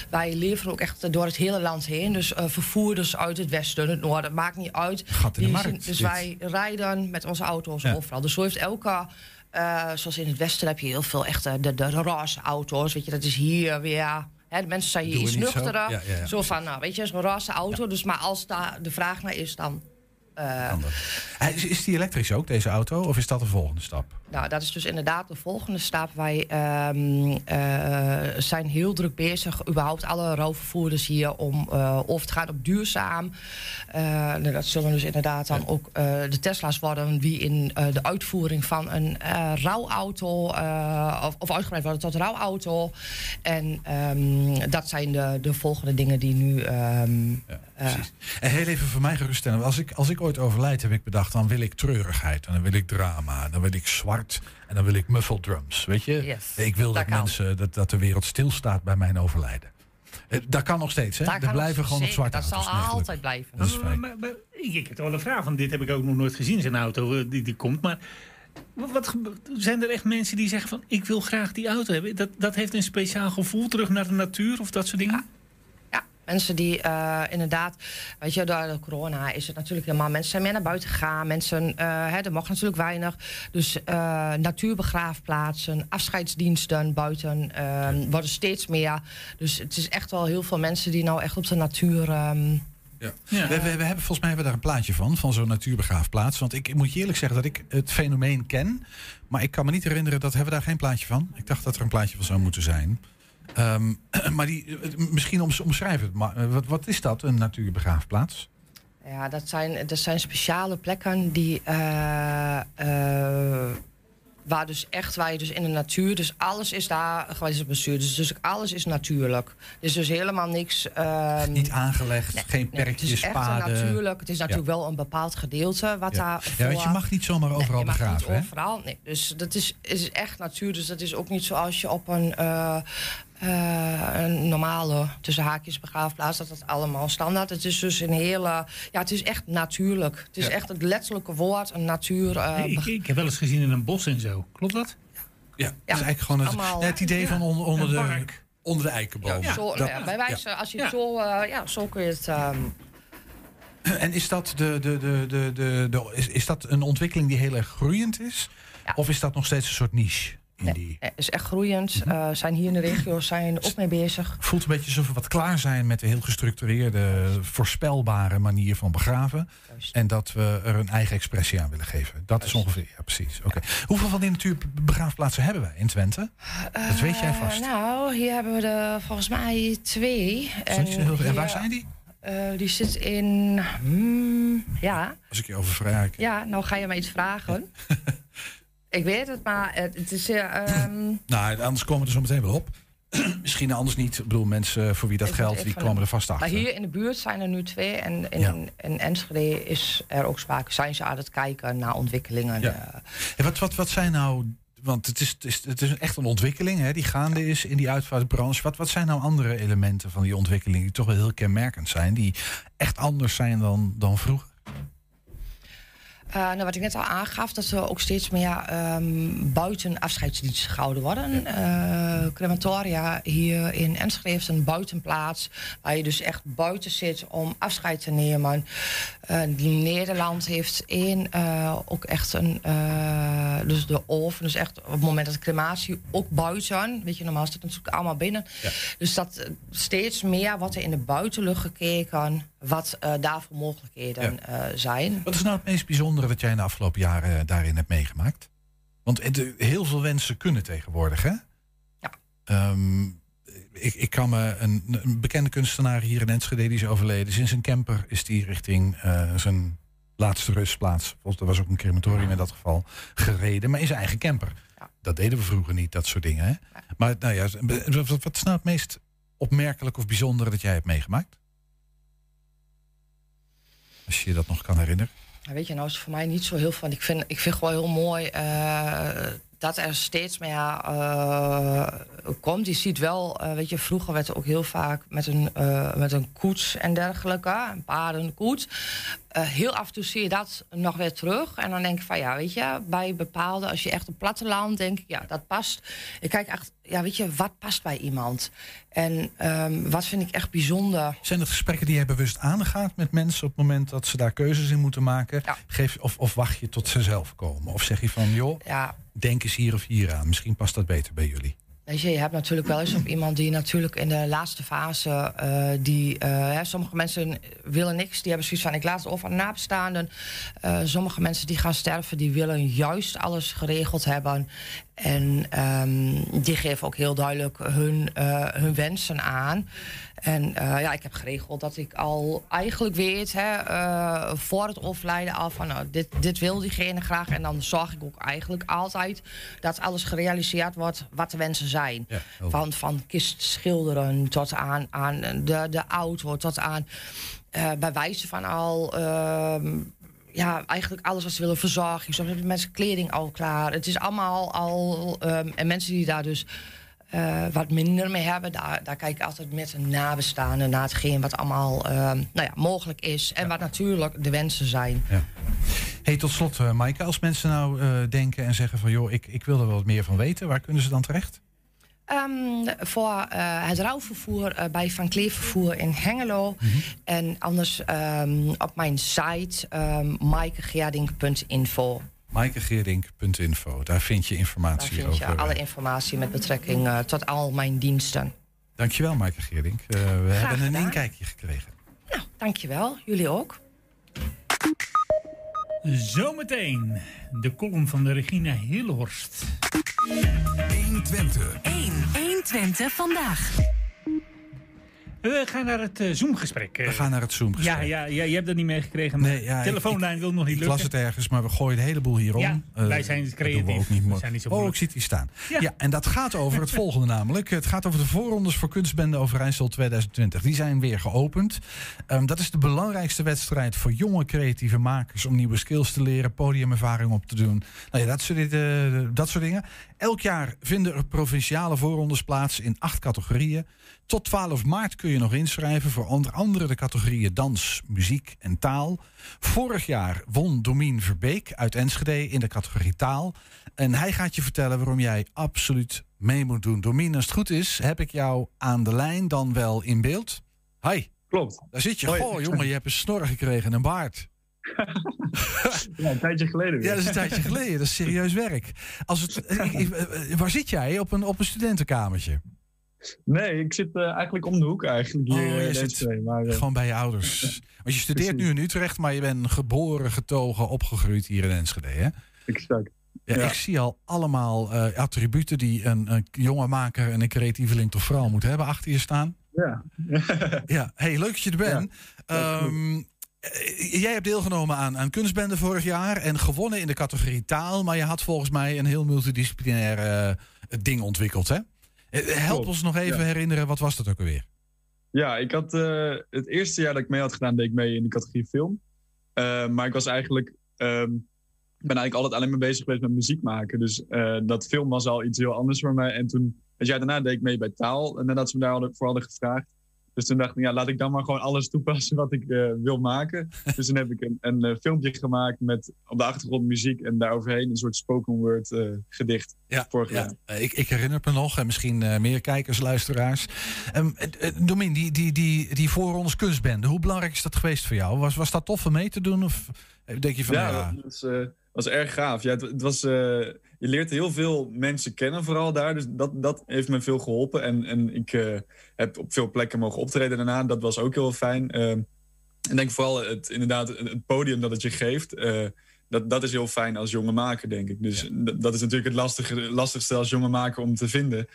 Wij leveren ook echt door het hele land heen. Dus eh, vervoerders uit het westen, het noorden, maakt niet uit. Gat in de markt, dus dit. wij rijden met onze auto's Ja. overal. Dus zo heeft elke. eh, zoals in het westen heb je heel veel echte de, de, de roze auto's. Weet je, dat is hier weer. Hè, de mensen zijn hier iets niet zo? nuchterder. Ja, ja, ja, zo van, nou, weet je, zo'n roze auto. Dus maar als daar de vraag naar is, dan. eh, is die elektrisch ook, deze auto? Of is dat de volgende stap? Nou, dat is dus inderdaad de volgende stap. Wij ehm, eh, zijn heel druk bezig, überhaupt alle rouwvervoerders hier, om eh, of het gaat op duurzaam. Eh, nou, dat zullen dus inderdaad dan ook de Tesla's worden, die in de uitvoering van een rouwauto, of, of uitgebreid worden tot rouwauto. En ehm, dat zijn de, de volgende dingen die nu. ehm, eh, En heel even voor mij geruststellen. Als ik, als ik ooit overlijd, heb ik bedacht, dan wil ik treurigheid. Dan wil ik drama. Dan wil ik zwart. En dan wil ik muffled drums. Weet je? Yes, ik wil dat, dat mensen, dat, dat de wereld stilstaat bij mijn overlijden. Eh, Dat kan nog steeds, hè? daar Er blijven het gewoon nog zwarte Dat zal auto's. Nee, gelukkig. altijd blijven. Dat is Maar, fijn. maar- maar ik, ik heb wel een vraag, want dit heb ik ook nog nooit gezien, zo'n auto eh, die, die komt. Maar wat, zijn er echt mensen die zeggen van, ik wil graag die auto hebben? Dat, dat heeft een speciaal gevoel terug naar de natuur of dat soort dingen? Ja, Mensen die uh, inderdaad, weet je, door de corona is het natuurlijk helemaal. Mensen zijn meer naar buiten gegaan. Mensen, uh, hè, er mocht natuurlijk weinig. Dus uh, natuurbegraafplaatsen, afscheidsdiensten buiten ehm, worden steeds meer. Dus het is echt wel heel veel mensen die nou echt op de natuur. Um, ja. ja. We, we, we, hebben volgens mij hebben we daar een plaatje van, van zo'n natuurbegraafplaats. Want ik, ik, moet je eerlijk zeggen dat ik het fenomeen ken. Maar ik kan me niet herinneren dat hebben we daar geen plaatje van. Ik dacht dat er een plaatje van zou moeten zijn. Um, (clears throat) maar die, misschien om, omschrijf het. Maar, wat, wat is dat, een natuurbegraafplaats? Ja, dat zijn, dat zijn speciale plekken die. Uh, uh, waar dus echt, waar je dus in de natuur, dus alles is daar geweest bestuur. Dus, dus alles is natuurlijk. Er is dus helemaal niks. Um, niet aangelegd, nee, geen perkjes, nee, het is echt natuurlijk. Het is natuurlijk ja. wel een bepaald gedeelte wat ja. daar. Ja, want je mag niet zomaar overal nee, je begraven. Niet overal. Nee, dus dat is, is echt natuur. Dus dat is ook niet zoals je op een. Uh, uh, een normale tussen haakjes begraafplaats, dat dat allemaal standaard. Het is dus een hele, ja, het is echt natuurlijk. Het is ja. echt het letterlijke woord, een natuur. Uh, nee, ik, ik, heb wel eens gezien in een bos en zo. Klopt dat? Ja, ja, het is eigenlijk gewoon het, allemaal, het idee van on, onder, de, onder de eikenboom. Ja, zo, dat, ja, bij wijze, als je het zo, uh, ja, zo kun je het. Um, en is dat, de, de, de, de, de, de, is, is dat een ontwikkeling die heel erg groeiend is? Of is dat nog steeds een soort niche? Nee, het is echt groeiend. Mm -hmm. uh, zijn hier in de regio zijn ook mee bezig. Voelt een beetje alsof we wat klaar zijn met de heel gestructureerde, voorspelbare manier van begraven. Juist. En dat we er een eigen expressie aan willen geven. Dat Juist. is ongeveer, ja precies. Oké. Okay. Ja. Hoeveel van die natuurbegraafplaatsen hebben wij in Twente? Uh, dat weet jij vast. Nou, hier hebben we er volgens mij twee. En, heel en waar zijn die? Uh, die zit in. Hmm, ja. Als ik je over vraag. Ja, nou ga je me iets vragen. (laughs) Ik weet het, maar het is... Um... nou, anders komen we er zo meteen wel op. (clears throat) Misschien anders niet. Ik bedoel, mensen voor wie dat geldt, die komen er vast achter. Maar hier in de buurt zijn er nu twee. En in, ja. in Enschede is er ook sprake. Zijn ze aan het kijken naar ontwikkelingen. Ja. En wat, wat, wat zijn nou... Want het is, het is, het is echt een ontwikkeling hè, die gaande is in die uitvaartbranche. Wat, wat zijn nou andere elementen van die ontwikkeling die toch wel heel kenmerkend zijn? Die echt anders zijn dan, dan vroeger? Uh, nou, wat ik net al aangaf, dat er ook steeds meer um, buiten afscheidsdiensten gehouden worden. Uh, crematoria hier in Enschede heeft een buitenplaats waar je dus echt buiten zit om afscheid te nemen. Uh, Nederland heeft één, ook echt een, dus de oven, dus echt op het moment dat de crematie ook buiten, weet je, normaal staat het natuurlijk allemaal binnen. Ja. Dus dat steeds meer wordt er in de buitenlucht gekeken wat uh, daarvoor mogelijkheden ja. uh, zijn. Wat is nou het meest bijzondere dat jij in de afgelopen jaren uh, daarin hebt meegemaakt? Want het, heel veel wensen kunnen tegenwoordig, hè? Ja. Um, ik, ik, kan me een, een, bekende kunstenaar hier in Enschede, die is overleden. Sinds een camper is die richting zijn laatste rustplaats. Volgens er was ook een crematorium in dat geval gereden, maar in zijn eigen camper. Ja. Dat deden we vroeger niet, dat soort dingen. Hè? Ja. Maar nou ja, wat, wat is nou het meest opmerkelijk of bijzondere dat jij hebt meegemaakt? Als je je dat nog kan herinneren. Weet je, nou is het voor mij niet zo heel van. Ik vind, ik vind gewoon heel mooi uh, dat er steeds meer uh, komt. Je ziet wel, uh, weet je, vroeger werd er ook heel vaak met een, met een koets en dergelijke, een paardenkoets. heel af en toe zie je dat nog weer terug. En dan denk ik van ja, weet je, bij bepaalde, als je echt op platteland denk ik, ja, dat past. Ik kijk echt, ja, weet je, wat past bij iemand? En um, wat vind ik echt bijzonder. Zijn dat gesprekken die jij bewust aangaat met mensen op het moment dat ze daar keuzes in moeten maken? Ja. Geef, of, of wacht je tot ze zelf komen? Of zeg je van, joh, ja. Denk eens hier of hier aan. Misschien past dat beter bij jullie. Weet je, je hebt natuurlijk wel eens op iemand die natuurlijk in de laatste fase, uh, die, uh, hè, sommige mensen willen niks, die hebben zoiets van ik laat het over aan nabestaanden. Uh, sommige mensen die gaan sterven, die willen juist alles geregeld hebben. En um, die geven ook heel duidelijk hun, hun wensen aan. En uh, ja, ik heb geregeld dat ik al eigenlijk weet, hè, uh, voor het overlijden al van nou, dit, dit wil diegene graag. En dan zorg ik ook eigenlijk altijd dat alles gerealiseerd wordt wat de wensen zijn. Ja, van, van kist schilderen tot aan, aan de, de auto, tot aan uh, bij wijze van al. Ja, eigenlijk alles wat ze willen verzorgen. Soms hebben mensen kleding al klaar. Het is allemaal al. Um, en mensen die daar dus uh, wat minder mee hebben. Daar, daar kijk ik altijd met een nabestaande naar hetgeen wat allemaal uh, nou ja, mogelijk is. En ja. wat natuurlijk de wensen zijn. Ja. Hey, tot slot, uh, Maaike, als mensen nou denken en zeggen van joh, ik, ik wil er wel wat meer van weten, waar kunnen ze dan terecht? Ehm, voor eh, het rouwvervoer eh, bij Van Kleef Vervoer in Hengelo. En anders ehm, op mijn site um, maaikegeerdink.info. maaikegeerdink.info, daar vind je Daar informatie vind je over. alle informatie met betrekking eh, tot al mijn diensten. Dankjewel, Maaike Geerdink. Eh, we hebben een gedaan. inkijkje gekregen. Nou, dankjewel. Jullie ook. Zometeen de column van de Regina Hilhorst. 120. 1. 120 vandaag. We gaan naar het eh, Zoom-gesprek. eh. We gaan naar het Zoom-gesprek. Ja, ja, ja, je hebt dat niet meegekregen. Maar Nee, ja, de telefoonlijn wil nog niet Ik lukken. las het ergens, maar we gooien een heleboel hierom. Ja, Eh, wij zijn creatief. We ook niet We zijn niet zo oh, ik zie het hier staan. Ja. Ja. en dat gaat over het volgende namelijk. Het gaat over de voorrondes voor Kunstbende Overijssel 2020. Die zijn weer geopend. Ehm, dat is de belangrijkste wedstrijd voor jonge creatieve makers... om nieuwe skills te leren, podiumervaring op te doen. Nou ja, dat soort, eh, dat soort dingen. Elk jaar vinden er provinciale voorrondes plaats in acht categorieën. Tot 12 maart kun je nog inschrijven voor onder andere de categorieën dans, muziek en taal. Vorig jaar won Domien Verbeek uit Enschede in de categorie taal. En hij gaat je vertellen waarom jij absoluut mee moet doen. Domien, als het goed is, heb ik jou aan de lijn dan wel in beeld. Hi, Klopt. daar zit je. Hoi. Goh, jongen, je hebt een snor gekregen en een baard. (laughs) Ja, een tijdje geleden weer. Ja, dat is een tijdje geleden. Dat is serieus werk. Als het, ik- (laughs) ik- eh, waar zit jij? Op een, op een studentenkamertje? Nee, ik zit eh, eigenlijk om de hoek eigenlijk hier. Oh, je eh, zit Enschede, maar, eh, Gewoon bij je ouders. (laughs) Want je studeert nu in Utrecht, maar je bent geboren, getogen, opgegroeid hier in Enschede. Hè? exact. Ja, Ja. Ik zie al allemaal attributen die een, een jonge maker en een creatieveling toch vooral moet hebben achter je staan. Ja. (laughs) Ja, hey, leuk dat je er bent. Ehm, eh, jij hebt deelgenomen aan, aan kunstbende vorig jaar en gewonnen in de categorie taal. Maar je had volgens mij een heel multidisciplinair ding ontwikkeld, hè? Eh, Help Klopt, ons nog even ja. herinneren, wat was dat ook alweer? Ja, ik had eh, het eerste jaar dat ik mee had gedaan, deed ik mee in de categorie film. Eh, maar ik was eigenlijk, ehm, ben eigenlijk altijd alleen maar bezig geweest met muziek maken. Dus eh, dat film was al iets heel anders voor mij. En toen, het jaar daarna deed ik mee bij taal, en nadat ze me daar hadden, hadden gevraagd. Dus toen dacht ik, ja, laat ik dan maar gewoon alles toepassen wat ik eh, wil maken. (laughs) Dus toen heb ik een, een eh, filmpje gemaakt met op de achtergrond muziek en daaroverheen een soort spoken word eh, gedicht. Ja, Vorig ja. jaar. Ik, ik herinner me nog, en misschien meer kijkers, luisteraars. Ehm eh, eh, Domien, die, die, die, die voorrondes kunstbende, hoe belangrijk is dat geweest voor jou? Was, was dat tof om mee te doen? Of denk je van, ja, dat was, was erg gaaf. Ja, het, het was, je leert heel veel mensen kennen, vooral daar. Dus dat, dat heeft me veel geholpen. En, en ik eh, heb op veel plekken mogen optreden daarna. Dat was ook heel fijn. Ehm, en denk vooral het, inderdaad, het podium dat het je geeft. eh, dat, dat is heel fijn als jonge maker, denk ik. Dus dat is natuurlijk het lastige, lastigste als jonge maker om te vinden.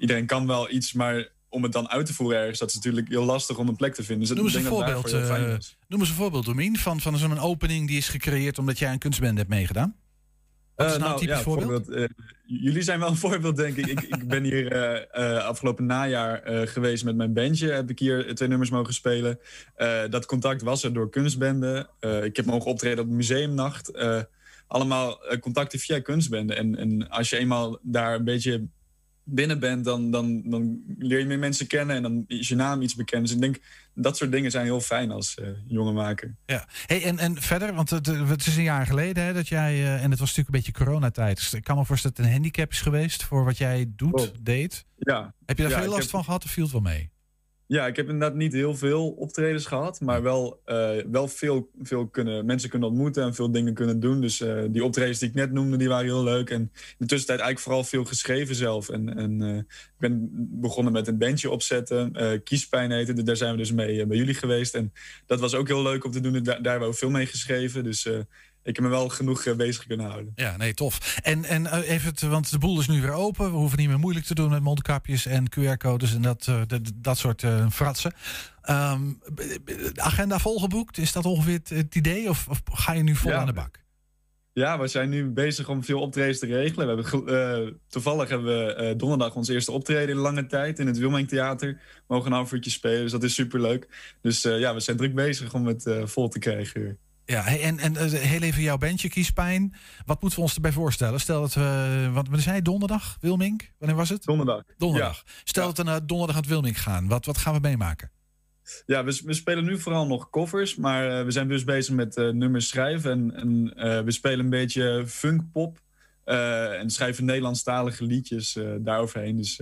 Iedereen kan wel iets, maar om het dan uit te voeren ergens, dat is natuurlijk heel lastig om een plek te vinden. Dus noem eens een voorbeeld, eh, noem eens een voorbeeld, Domien, van, van zo'n opening die is gecreëerd omdat jij een kunstbende hebt meegedaan. Eh, nou ja, voorbeeld? eh, jullie zijn wel een (laughs) voorbeeld, denk ik. ik, ik ben hier eh, afgelopen najaar geweest met mijn bandje. Heb ik hier twee nummers mogen spelen. Dat contact was er door kunstbende. Eh, ik heb mogen optreden op museumnacht. Allemaal contacten via kunstbende. En, en als je eenmaal daar een beetje binnen bent, dan, dan, dan leer je meer mensen kennen. En dan is je naam iets bekend. Dus ik denk, dat soort dingen zijn heel fijn als eh, jonge maker. Ja. Hey, en, en verder, want het, eh, het is een jaar geleden hè, dat jij, eh, en het was natuurlijk een beetje coronatijd. Dus ik kan me voorstellen dat het een handicap is geweest voor wat jij doet, Klopt. deed. Ja. Heb je daar Ja, veel last heb- van gehad of viel het wel mee? Ja, ik heb inderdaad niet heel veel optredens gehad, maar wel, eh, wel veel, veel kunnen, mensen kunnen ontmoeten en veel dingen kunnen doen. Dus eh, die optredens die ik net noemde, die waren heel leuk. En in de tussentijd eigenlijk vooral veel geschreven zelf. En, en eh, ik ben begonnen met een bandje opzetten, Kiespijn heette, daar zijn we dus mee bij jullie geweest. En dat was ook heel leuk om te doen, daar, hebben we ook veel mee geschreven. Dus ik heb me wel genoeg eh, bezig kunnen houden. Ja, nee, tof. En, en eh, even, want de boel is nu weer open. We hoeven niet meer moeilijk te doen met mondkapjes en QR-codes en dat, eh, dat, dat soort fratsen. De agenda volgeboekt, is dat ongeveer het, idee? Of, of ga je nu vol Ja. aan de bak? Ja, we zijn nu bezig om veel optredens te regelen. We hebben, toevallig hebben we donderdag ons eerste optreden in lange tijd in het Wilming Theater. We mogen een half uurtje spelen, dus dat is superleuk. Dus ja, we zijn druk bezig om het vol te krijgen. Ja, en, en eh, heel even jouw bandje, Kiespijn. Wat moeten we ons erbij voorstellen? Stel dat we, wat we zei donderdag, Wilming? Wanneer was het? Donderdag. Donderdag. Stel dat we naar donderdag aan het Wilming gaan. Wat, wat gaan we meemaken? Ja, we, we spelen nu vooral nog covers, maar eh, we zijn dus bezig met eh, nummers schrijven. En, en we spelen een beetje funkpop. en schrijven Nederlandstalige liedjes daaroverheen. Dus,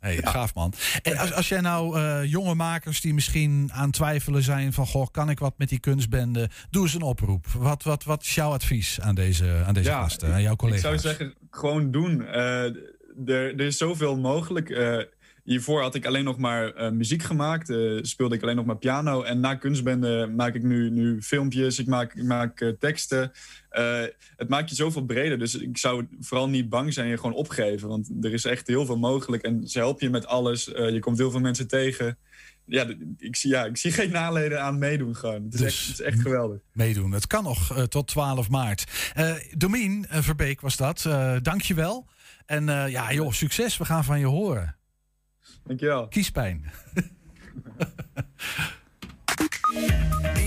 ja, hey, gaaf man. En als, als jij nou jonge makers die misschien aan twijfelen zijn van... goh, kan ik wat met die kunstbende? Doe eens een oproep. Wat, wat, wat is jouw advies aan deze, aan deze gasten, aan jouw collega's? Ik zou zeggen, gewoon doen. er, er is zoveel mogelijk Hiervoor had ik alleen nog maar uh, muziek gemaakt, uh, speelde ik alleen nog maar piano. En na kunstbende maak ik nu, nu filmpjes, ik maak, ik maak uh, teksten. het maakt je zoveel breder, dus ik zou vooral niet bang zijn en je gewoon opgeven. Want er is echt heel veel mogelijk en ze helpen je met alles. je komt heel veel mensen tegen. Ja ik, zie, ja, ik zie geen naleden aan meedoen gewoon. Het is, dus, echt, het is echt geweldig. Meedoen, het kan nog tot 12 maart. Domien Verbeek was dat, dank je wel. En ja joh, succes, we gaan van je horen. Dankjewel. Kiespijn.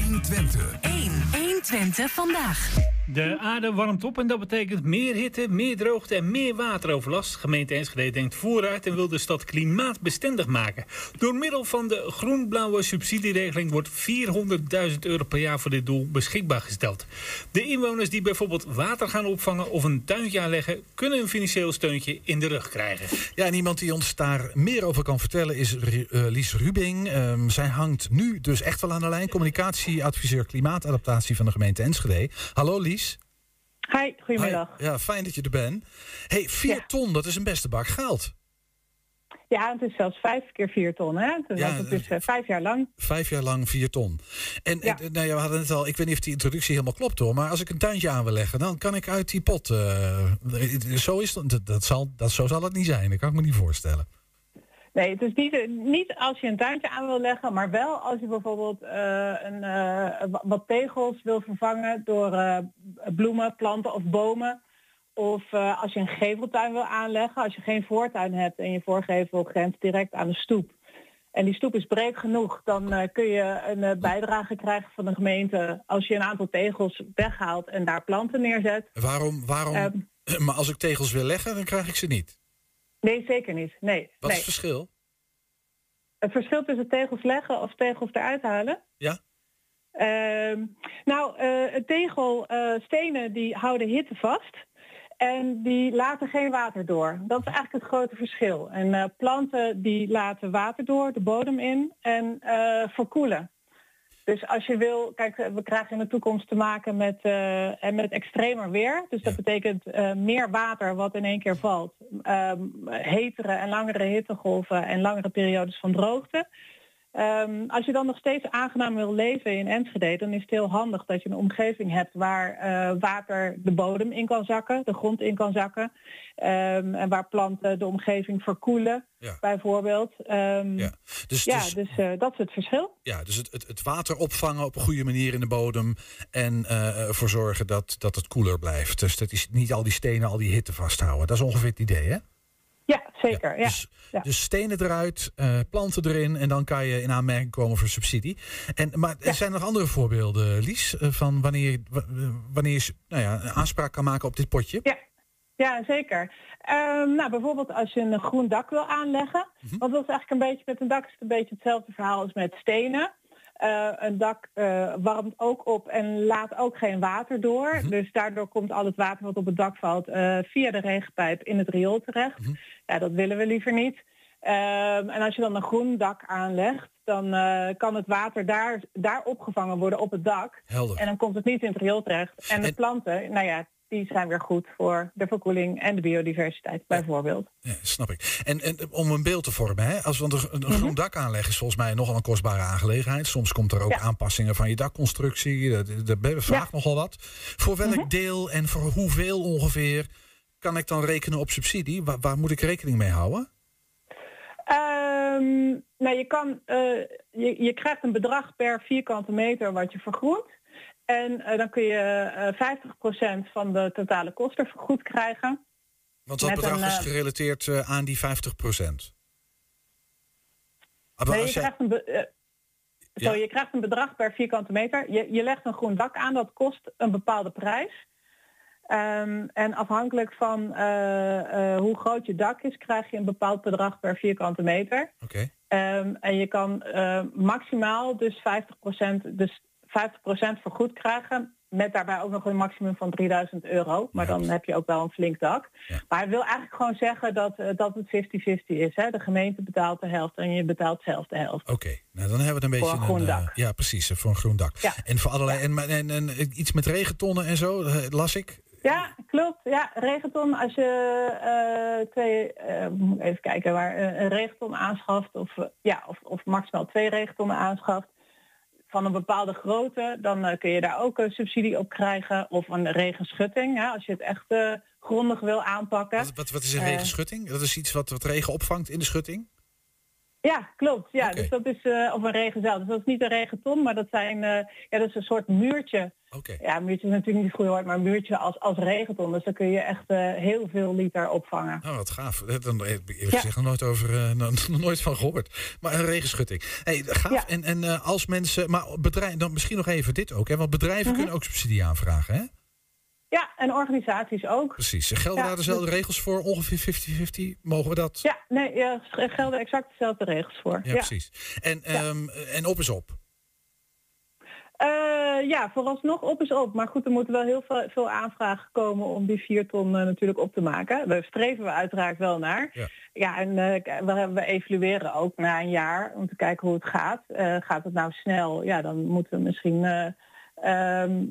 120. 1. 120 vandaag. De aarde warmt op en dat betekent meer hitte, meer droogte en meer wateroverlast. Gemeente Enschede denkt vooruit en wil de stad klimaatbestendig maken. Door middel van de groen-blauwe subsidieregeling wordt 400.000 euro per jaar voor dit doel beschikbaar gesteld. De inwoners die bijvoorbeeld water gaan opvangen of een tuintje aanleggen, kunnen een financieel steuntje in de rug krijgen. Ja, en iemand die ons daar meer over kan vertellen is uh, Lies Rubing. Um, zij hangt nu dus echt wel aan de lijn. Communicatieadviseur klimaatadaptatie van de gemeente Enschede. Hallo Lies. Hi, goedemiddag. Ja, fijn dat je er bent. hey, 4 ton, dat is een beste bak geld. Ja, het is zelfs vijf keer vier ton. Hè? Dus ja, het is uh, vijf jaar lang. Vijf jaar lang vier ton. En, ja. en nou ja, we hadden het al, ik weet niet of die introductie helemaal klopt hoor, maar als ik een tuintje aan wil leggen, dan kan ik uit die pot. Uh, zo, is dat, dat, zal, dat, zo zal het niet zijn, dat kan ik me niet voorstellen. Nee, het is niet, niet als je een tuintje aan wil leggen, maar wel als je bijvoorbeeld uh, een, uh, wat tegels wil vervangen door uh, bloemen, planten of bomen. Of als je een geveltuin wil aanleggen, als je geen voortuin hebt en je voorgevel grenst direct aan de stoep. En die stoep is breed genoeg, dan kun je een bijdrage krijgen van de gemeente als je een aantal tegels weghaalt en daar planten neerzet. Waarom, waarom, ehm, (clears throat) maar als ik tegels wil leggen, dan krijg ik ze niet? Nee, zeker niet. Nee. Wat is het verschil? Het verschil tussen tegels leggen of tegels eruit halen? Ja. Uh, nou, uh, tegelstenen uh, die houden hitte vast. En die laten geen water door. Dat is eigenlijk het grote verschil. En uh, planten die laten water door, de bodem in en verkoelen. Dus als je wil, kijk, we krijgen in de toekomst te maken met, uh, met extremer weer. Dus dat betekent uh, meer water wat in één keer valt. Um, hetere en langere hittegolven en langere periodes van droogte. Um, als je dan nog steeds aangenaam wil leven in Enschede, dan is het heel handig dat je een omgeving hebt waar uh, water de bodem in kan zakken, de grond in kan zakken. Um, en waar planten de omgeving verkoelen, ja. bijvoorbeeld. Um, ja, dus, ja, dus, dus uh, dat is het verschil. Ja, dus het, het, het, water opvangen op een goede manier in de bodem en uh, ervoor zorgen dat, dat het koeler blijft. Dus dat is niet al die stenen, al die hitte vasthouden. Dat is ongeveer het idee, hè? Zeker. Ja, dus, dus, stenen eruit, uh, planten erin en dan kan je in aanmerking komen voor subsidie. En, maar er zijn nog andere voorbeelden, Lies, uh, van wanneer, wanneer je nou ja, een aanspraak kan maken op dit potje? Ja, ja zeker. Um, nou, bijvoorbeeld als je een groen dak wil aanleggen. Mm -hmm. Want dat is eigenlijk een beetje met een dak is het een beetje hetzelfde verhaal als met stenen. Uh, een dak uh, warmt ook op en laat ook geen water door. Mm -hmm. Dus daardoor komt al het water wat op het dak valt uh, via de regenpijp in het riool terecht. Mm -hmm. Ja, dat willen we liever niet. Um, en als je dan een groen dak aanlegt, dan kan het water daar, daar opgevangen worden op het dak. Helder. En dan komt het niet in het riool terecht. En de en... planten, nou ja, die zijn weer goed voor de verkoeling en de biodiversiteit bijvoorbeeld. Ja, snap ik. En, en om een beeld te vormen, hè? als we een, een groen mm -hmm. dak aanleggen is volgens mij nogal een kostbare aangelegenheid. Soms komt er ook ja. aanpassingen van je dakconstructie. Dat vraagt ja. nogal wat. Voor welk -hmm. deel en voor hoeveel ongeveer kan ik dan rekenen op subsidie? Waar, waar moet ik rekening mee houden? Um, nou, je, kan, uh, je, je krijgt een bedrag per vierkante meter wat je vergroent. En uh, dan kun je uh, 50% van de totale kosten vergoed krijgen. Want dat bedrag een, is gerelateerd aan die 50%? Ah, nee, je, krijgt een ja. je krijgt een bedrag per vierkante meter. Je, je legt een groen dak aan, dat kost een bepaalde prijs. Um, en afhankelijk van hoe groot je dak is, krijg je een bepaald bedrag per vierkante meter. Okay. Um, en je kan maximaal dus 50%, dus 50% vergoed krijgen met daarbij ook nog een maximum van 3000 euro. Maar dan heb je ook wel een flink dak. Maar hij wil eigenlijk gewoon zeggen dat, eh, dat het 50-50 is. Hè? De gemeente betaalt de helft en je betaalt zelf de helft. Oké, nou dan hebben we het een beetje... Voor een groen eh, dak. ja, precies, eh, voor een groen dak. En voor allerlei... En, en, en, iets met regentonnen en zo, eh, las ik. Ja, klopt. Ja, regenton. Als je eh, twee, eh, moet ik even kijken waar eh, een regenton aanschaft of ja, of, of maximaal twee regentonnen aanschaft van een bepaalde grootte, dan kun je daar ook een subsidie op krijgen of een regenschutting. Ja, als je het echt grondig wil aanpakken. Wat, wat, wat is een regenschutting? Dat is iets wat, wat regen opvangt in de schutting? Ja, klopt. Ja, dus dat is of een regenzeil. Dus dat is niet een regenton, maar dat zijn ja, dat is een soort muurtje. Oké. Ja, muurtje is natuurlijk niet het goede woord, maar muurtje als, als regenton. Dus dan kun je echt eh, heel veel liter opvangen. Nou, wat gaaf. Eh, Dan heb ik gezegd nog nooit over, eh, (laughs) nog nooit van gehoord. Maar een regenschutting. Hey, gaaf. En, en eh, als mensen, maar bedrijven, dan misschien nog even dit ook, hè? Want bedrijven Mhm. kunnen ook subsidie aanvragen, hè? Ja, en organisaties ook. Precies. Gelden Ja, daar dezelfde dus- regels voor? Ongeveer 50-50? Mogen we dat? Ja, nee, ja, gelden exact dezelfde regels voor. Ja, precies. En, ehm, en op is op. Eh, ja, vooralsnog op is op. Maar goed, er moeten wel heel veel, veel aanvragen komen om die vier ton eh, natuurlijk op te maken. Daar streven we uiteraard wel naar. Ja. Ja, en eh, we, we evalueren ook na een jaar om te kijken hoe het gaat. Gaat het nou snel? Ja, dan moeten we misschien eh, ehm,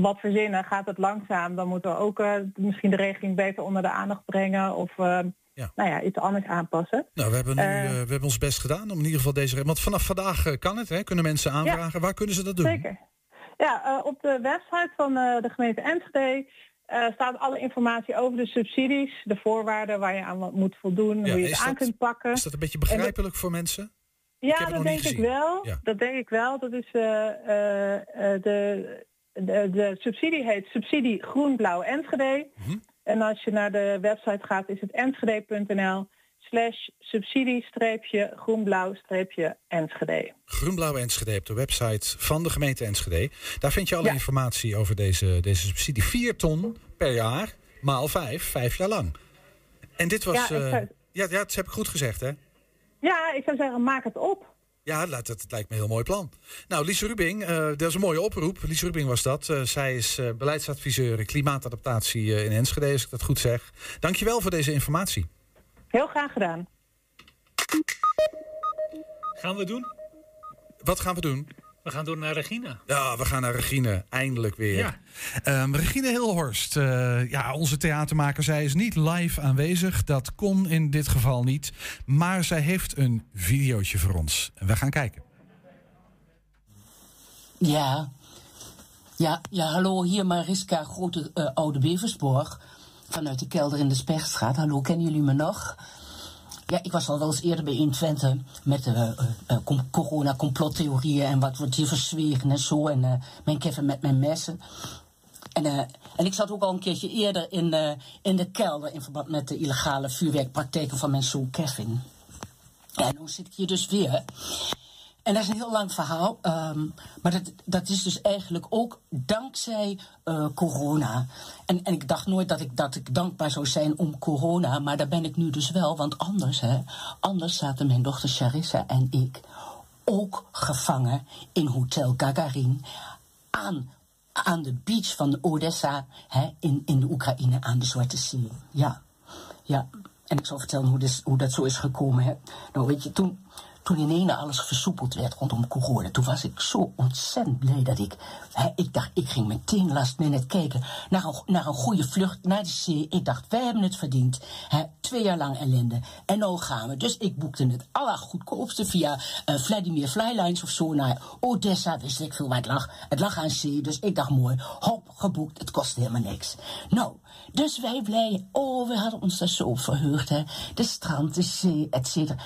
wat verzinnen. Gaat het langzaam? Dan moeten we ook misschien de regeling beter onder de aandacht brengen of eh, Nou ja, iets anders aanpassen. Nou, we hebben, nu, Eh, eh, we hebben ons best gedaan om in ieder geval deze... Want vanaf vandaag eh, kan het, hè? Kunnen mensen aanvragen. Waar kunnen ze dat doen? Zeker. Ja, op de website van de gemeente Enschede staat alle informatie over de subsidies, de voorwaarden waar je aan wat moet voldoen, Ja, hoe je het aan dat- kunt pakken. Is dat een beetje dat- begrijpelijk voor mensen? Ja, dat denk ik wel. Ja. Dat denk ik wel. Dat is de, de, de subsidie heet subsidie groen-blauw Enschede. Mhm. En als je naar de website gaat is het enschede.nl slash subsidie-groenblauw-enschede. Groenblauw Enschede op de website van de gemeente Enschede. Daar vind je alle Ja. informatie over deze, deze subsidie. 4 ton per jaar, maal 5, vijf jaar lang. En dit was... Ja, eh, ja, ja, dat heb ik goed gezegd, hè? Ja, ik zou zeggen, maak het op. Ja, dat, dat lijkt me een heel mooi plan. Nou, Lies Rubing, eh, dat is een mooie oproep. Lies Rubing was dat. Eh, zij is eh, beleidsadviseur klimaatadaptatie in Enschede, als ik dat goed zeg. Dankjewel voor deze informatie. Heel graag gedaan. Gaan we doen? Wat gaan we doen? We gaan door naar Regina. Ja, we gaan naar Regine, eindelijk weer. Ja. Ehm, Regine Hilhorst, eh, ja, onze theatermaker, zij is niet live aanwezig. Dat kon in dit geval niet. Maar zij heeft een videootje voor ons. En we gaan kijken. Ja. Ja, ja, hallo, hier Mariska Grote eh, Oude Beversborg. Vanuit de kelder in de Spechtstraat. Hallo, kennen jullie me nog? Ja, ik was al wel eens eerder bij in Twente met eh eh, eh, com- corona-complottheorieën en wat wordt hier verzwegen en zo. En eh, mijn Kevin met mijn messen. En, eh, ik zat ook al een keertje eerder in, eh, in de kelder in verband met de illegale vuurwerkpraktijken van mijn zoon Kevin. En nu zit ik hier dus weer. En dat is een heel lang verhaal. ehm, maar dat, dat is dus eigenlijk ook dankzij eh, corona. En, en ik dacht nooit dat ik, dat ik dankbaar zou zijn om corona. Maar daar ben ik nu dus wel. Want anders, hè, anders zaten mijn dochter Charissa en ik ook gevangen in Hotel Gagarin. Aan, aan de beach van Odessa hè, in, in de Oekraïne aan de Zwarte Zee. Ja, ja. En ik zal vertellen hoe, dit, hoe dat zo is gekomen. Hè. Nou, weet je, toen, toen in ene alles versoepeld werd rondom corona, toen was ik zo ontzettend blij dat ik, hè, ik dacht, ik ging meteen last minute kijken naar een, naar een goede vlucht naar de zee. Ik dacht, wij hebben het verdiend. Hè, twee jaar lang ellende. En nou gaan we. Dus ik boekte het allergoedkoopste via eh, Vladimir Flylines of zo naar Odessa, wist ik veel waar het lag. Het lag aan zee, dus ik dacht mooi, hop, geboekt, het kostte helemaal niks. Nou, dus wij blij, oh, we hadden ons daar zo verheugd, hè. De strand, de zee, et cetera.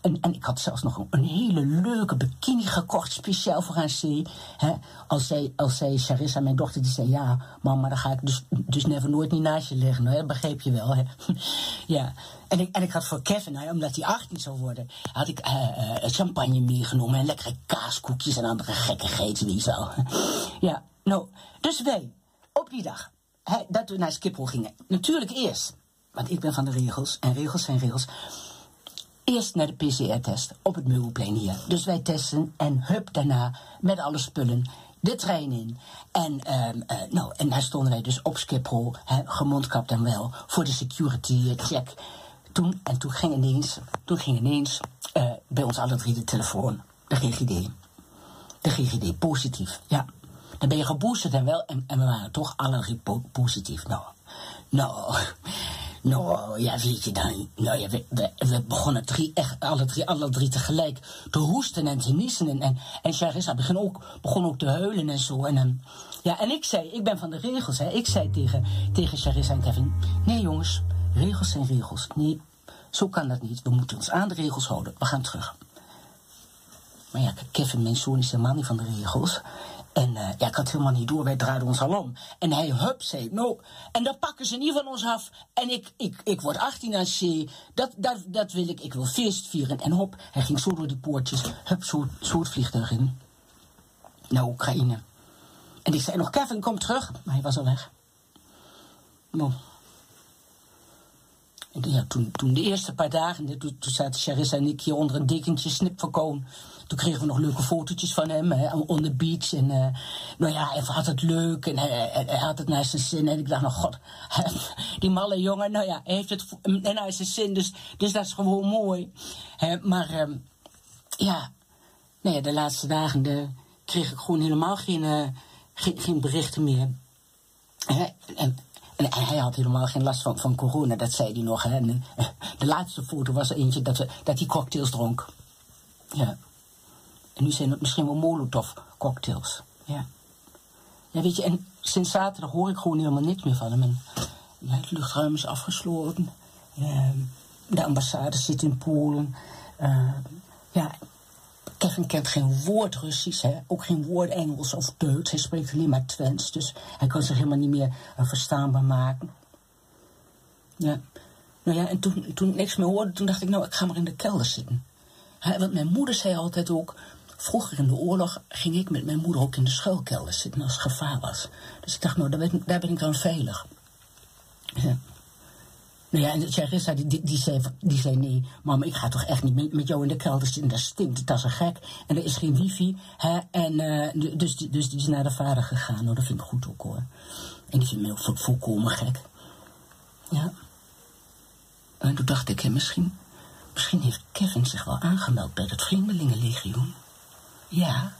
En, en ik had zelfs nog een, hele leuke bikini gekocht, speciaal voor aan zee. Hè. Als, zij, als zij, Charissa, mijn dochter, die zei... ja, mama, dan ga ik dus, dus never nooit niet naast je liggen. Dat begreep je wel, (laughs) ja. En ik, en ik had voor Kevin, omdat hij 18 zou worden... had ik eh, eh, champagne meegenomen en lekkere kaaskoekjes en andere gekkigheden, wie zo. ja, nou, dus wij, op die dag, dat we naar Schiphol gingen. Natuurlijk eerst, want ik ben van de regels en regels zijn regels... Eerst naar de PCR-test op het Meubelplein hier. Dus wij testen en hup daarna met alle spullen de trein in. En, uh, nou, en daar stonden wij dus op Schiphol, hè, gemondkapt dan wel, voor de security check. Toen, en toen ging ineens, toen ging ineens uh, bij ons alle drie de telefoon. De GGD. De GGD, positief, ja. Dan ben je geboosterd en wel, en, en we waren toch alle drie po positief. Nou, nou, nou, ja, weet je dan. Nou ja, we, we, begonnen drie, echt, alle, drie, alle drie tegelijk te hoesten en te niezen. En, en, en Charissa begon ook, begon ook te huilen en zo. En, en, ja, en ik zei, ik ben van de regels, hè. Ik zei tegen, tegen Charissa en Kevin: Nee, jongens, regels zijn regels. Nee, zo kan dat niet. We moeten ons aan de regels houden. We gaan terug. Maar ja, Kevin, mijn zoon, is helemaal niet van de regels. En uh, ja, ik had helemaal niet door, wij draaiden ons al om. En hij, hup, zei, nou, en dan pakken ze niet van ons af. En ik, ik, ik word 18 aan C, dat, dat, dat wil ik, ik wil feest vieren. En hop, hij ging zo door die poortjes, hup, zo, zo het vliegtuig in. Naar Oekraïne. En ik zei nog, Kevin, kom terug. Maar hij was al weg. Nou. Ja, toen, toen de eerste paar dagen, toen, toen zaten Charissa en ik hier onder een dekentje snip. Toen kregen we nog leuke fotootjes van hem, hè, on the beach. En uh, nou ja, hij had het leuk en hij, had het naar zijn zin. En ik dacht, nog god, (laughs) die malle jongen, nou ja, hij heeft het naar zijn zin. Dus, dus dat is gewoon mooi. Hè, maar um, ja, nee, de laatste dagen de, kreeg ik gewoon helemaal geen, uh, geen, geen berichten meer. Hè, en, en hij had helemaal geen last van, van corona, dat zei hij nog. Hè. En, de laatste foto was er eentje dat, dat hij cocktails dronk. Ja. En nu zijn het misschien wel Molotov-cocktails. Ja. Ja, weet je, en sinds zaterdag hoor ik gewoon helemaal niks meer van hem. En, het luchtruim is afgesloten. Uh, de ambassade zit in Polen. Uh, ja, Kevin kent geen woord Russisch, hè? ook geen woord Engels of Duits. Hij spreekt alleen maar Twents, dus hij kan zich helemaal niet meer uh, verstaanbaar maken. Ja. Nou ja, en toen, toen ik niks meer hoorde, toen dacht ik, nou, ik ga maar in de kelder zitten. Want mijn moeder zei altijd ook, Vroeger in de oorlog ging ik met mijn moeder ook in de schuilkelder zitten als het gevaar was. Dus ik dacht, nou, daar ben, daar ben ik dan veilig. Ja. Nou ja, en Charissa, die, die, die, zei, die zei nee, mama, ik ga toch echt niet met, met jou in de kelder zitten. Dat stinkt, dat is een gek. En er is geen wifi. Hè? En, uh, dus, dus die is naar de vader gegaan. Nou, dat vind ik goed ook hoor. En die vindt mij ook volkomen gek. Ja. En toen dacht ik, hè, misschien, misschien heeft Kevin zich wel aangemeld bij het Vreemdelingenlegioen. Ja,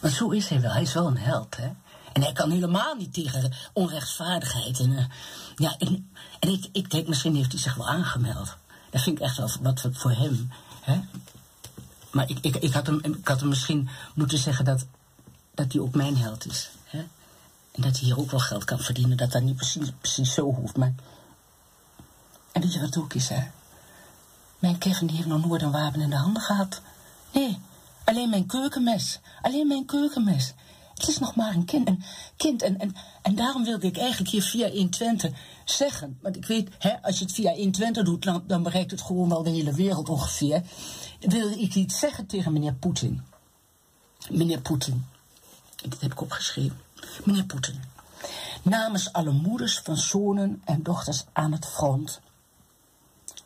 maar zo is hij wel. Hij is wel een held, hè. En hij kan helemaal niet tegen onrechtvaardigheid. En, uh, ja, en, en ik, ik denk, misschien heeft hij zich wel aangemeld. Dat vind ik echt wel wat voor hem. Hè? Maar ik, ik, ik, had hem, ik had hem misschien moeten zeggen dat, dat hij ook mijn held is. Hè? En dat hij hier ook wel geld kan verdienen. Dat dat niet precies, precies zo hoeft. Maar... En weet je wat ook is, hè? Mijn Kevin die heeft nog nooit een wapen in de handen gehad. Nee, Alleen mijn keukenmes. Alleen mijn keukenmes. Het is nog maar een kind. En, kind en, en, en daarom wilde ik eigenlijk hier via 120 zeggen. Want ik weet, hè, als je het via 120 doet, dan, bereikt het gewoon wel de hele wereld ongeveer. Wilde ik iets zeggen tegen meneer Poetin. Meneer Poetin. Dat heb ik opgeschreven. Meneer Poetin. Namens alle moeders van zonen en dochters aan het front.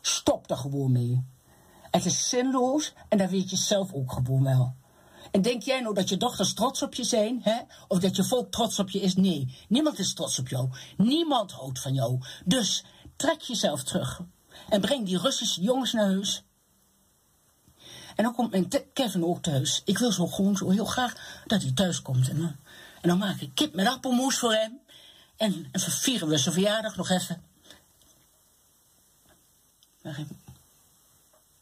Stop er gewoon mee. Het is zinloos en dat weet je zelf ook gewoon wel. En denk jij nou dat je dochters trots op je zijn, hè? Of dat je volk trots op je is? Nee, niemand is trots op jou. Niemand houdt van jou. Dus trek jezelf terug. En breng die Russische jongens naar huis. En dan komt mijn Kevin ook thuis. Ik wil zo gewoon zo heel graag dat hij thuis komt. En, en dan maak ik kip met appelmoes voor hem. En, en vervieren we zijn verjaardag nog even. Wacht even.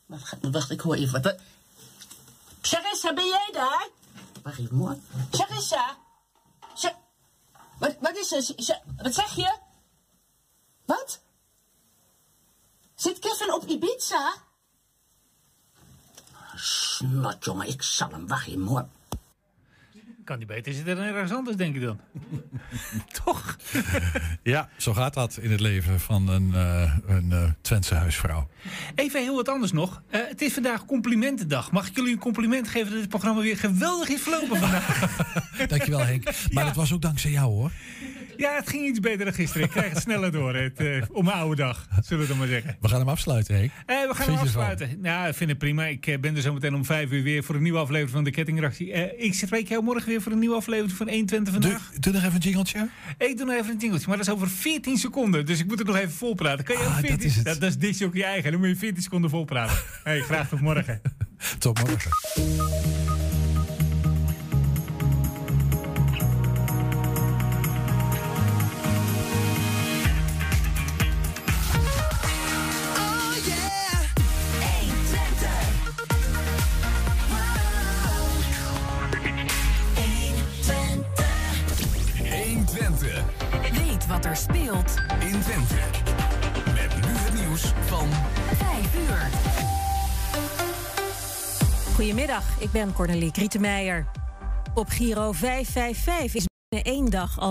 Wacht, wacht, ik hoor even wat. Charissa, ben jij daar? Wacht even hoor. Charissa? wat, wat is er? Wat zeg je? Wat? Zit Kevin op Ibiza? Snot, jongen, ik zal hem. Wacht even hoor. Kan die beter zitten dan ergens anders, denk ik dan. (laughs) Toch? (laughs) ja, zo gaat dat in het leven van een, uh, een uh, Twentse huisvrouw. Even heel wat anders nog. Uh, het is vandaag complimentendag. Mag ik jullie een compliment geven dat dit programma weer geweldig is verlopen vandaag? (laughs) Dankjewel Henk. Maar ja. het was ook dankzij jou hoor. Ja, het ging iets beter dan gisteren. Ik krijg het sneller door het, uh, om mijn oude dag, zullen we dan maar zeggen. We gaan hem afsluiten, Henk. Uh, we gaan hem afsluiten. Ja, ik vind het prima. Ik uh, ben er zo meteen om vijf uur weer voor een nieuwe aflevering van de Kettingreactie. ik spreek jou morgen weer voor een nieuwe aflevering van 120 vandaag. Doe, doe nog even een jingeltje. Ik doe nog even een jingeltje, maar dat is over 14 seconden. Dus ik moet het nog even volpraten. Kan je ah, 14? Dat is, het. Dat, dat is je eigen. Dan moet je 14 seconden volpraten. (laughs) hey, graag tot morgen. tot morgen. Wat er speelt in Twente. Met nu het nieuws van 5 uur. Goedemiddag, ik ben Cornelie Krietenmeijer. Op Giro 555 is binnen één dag al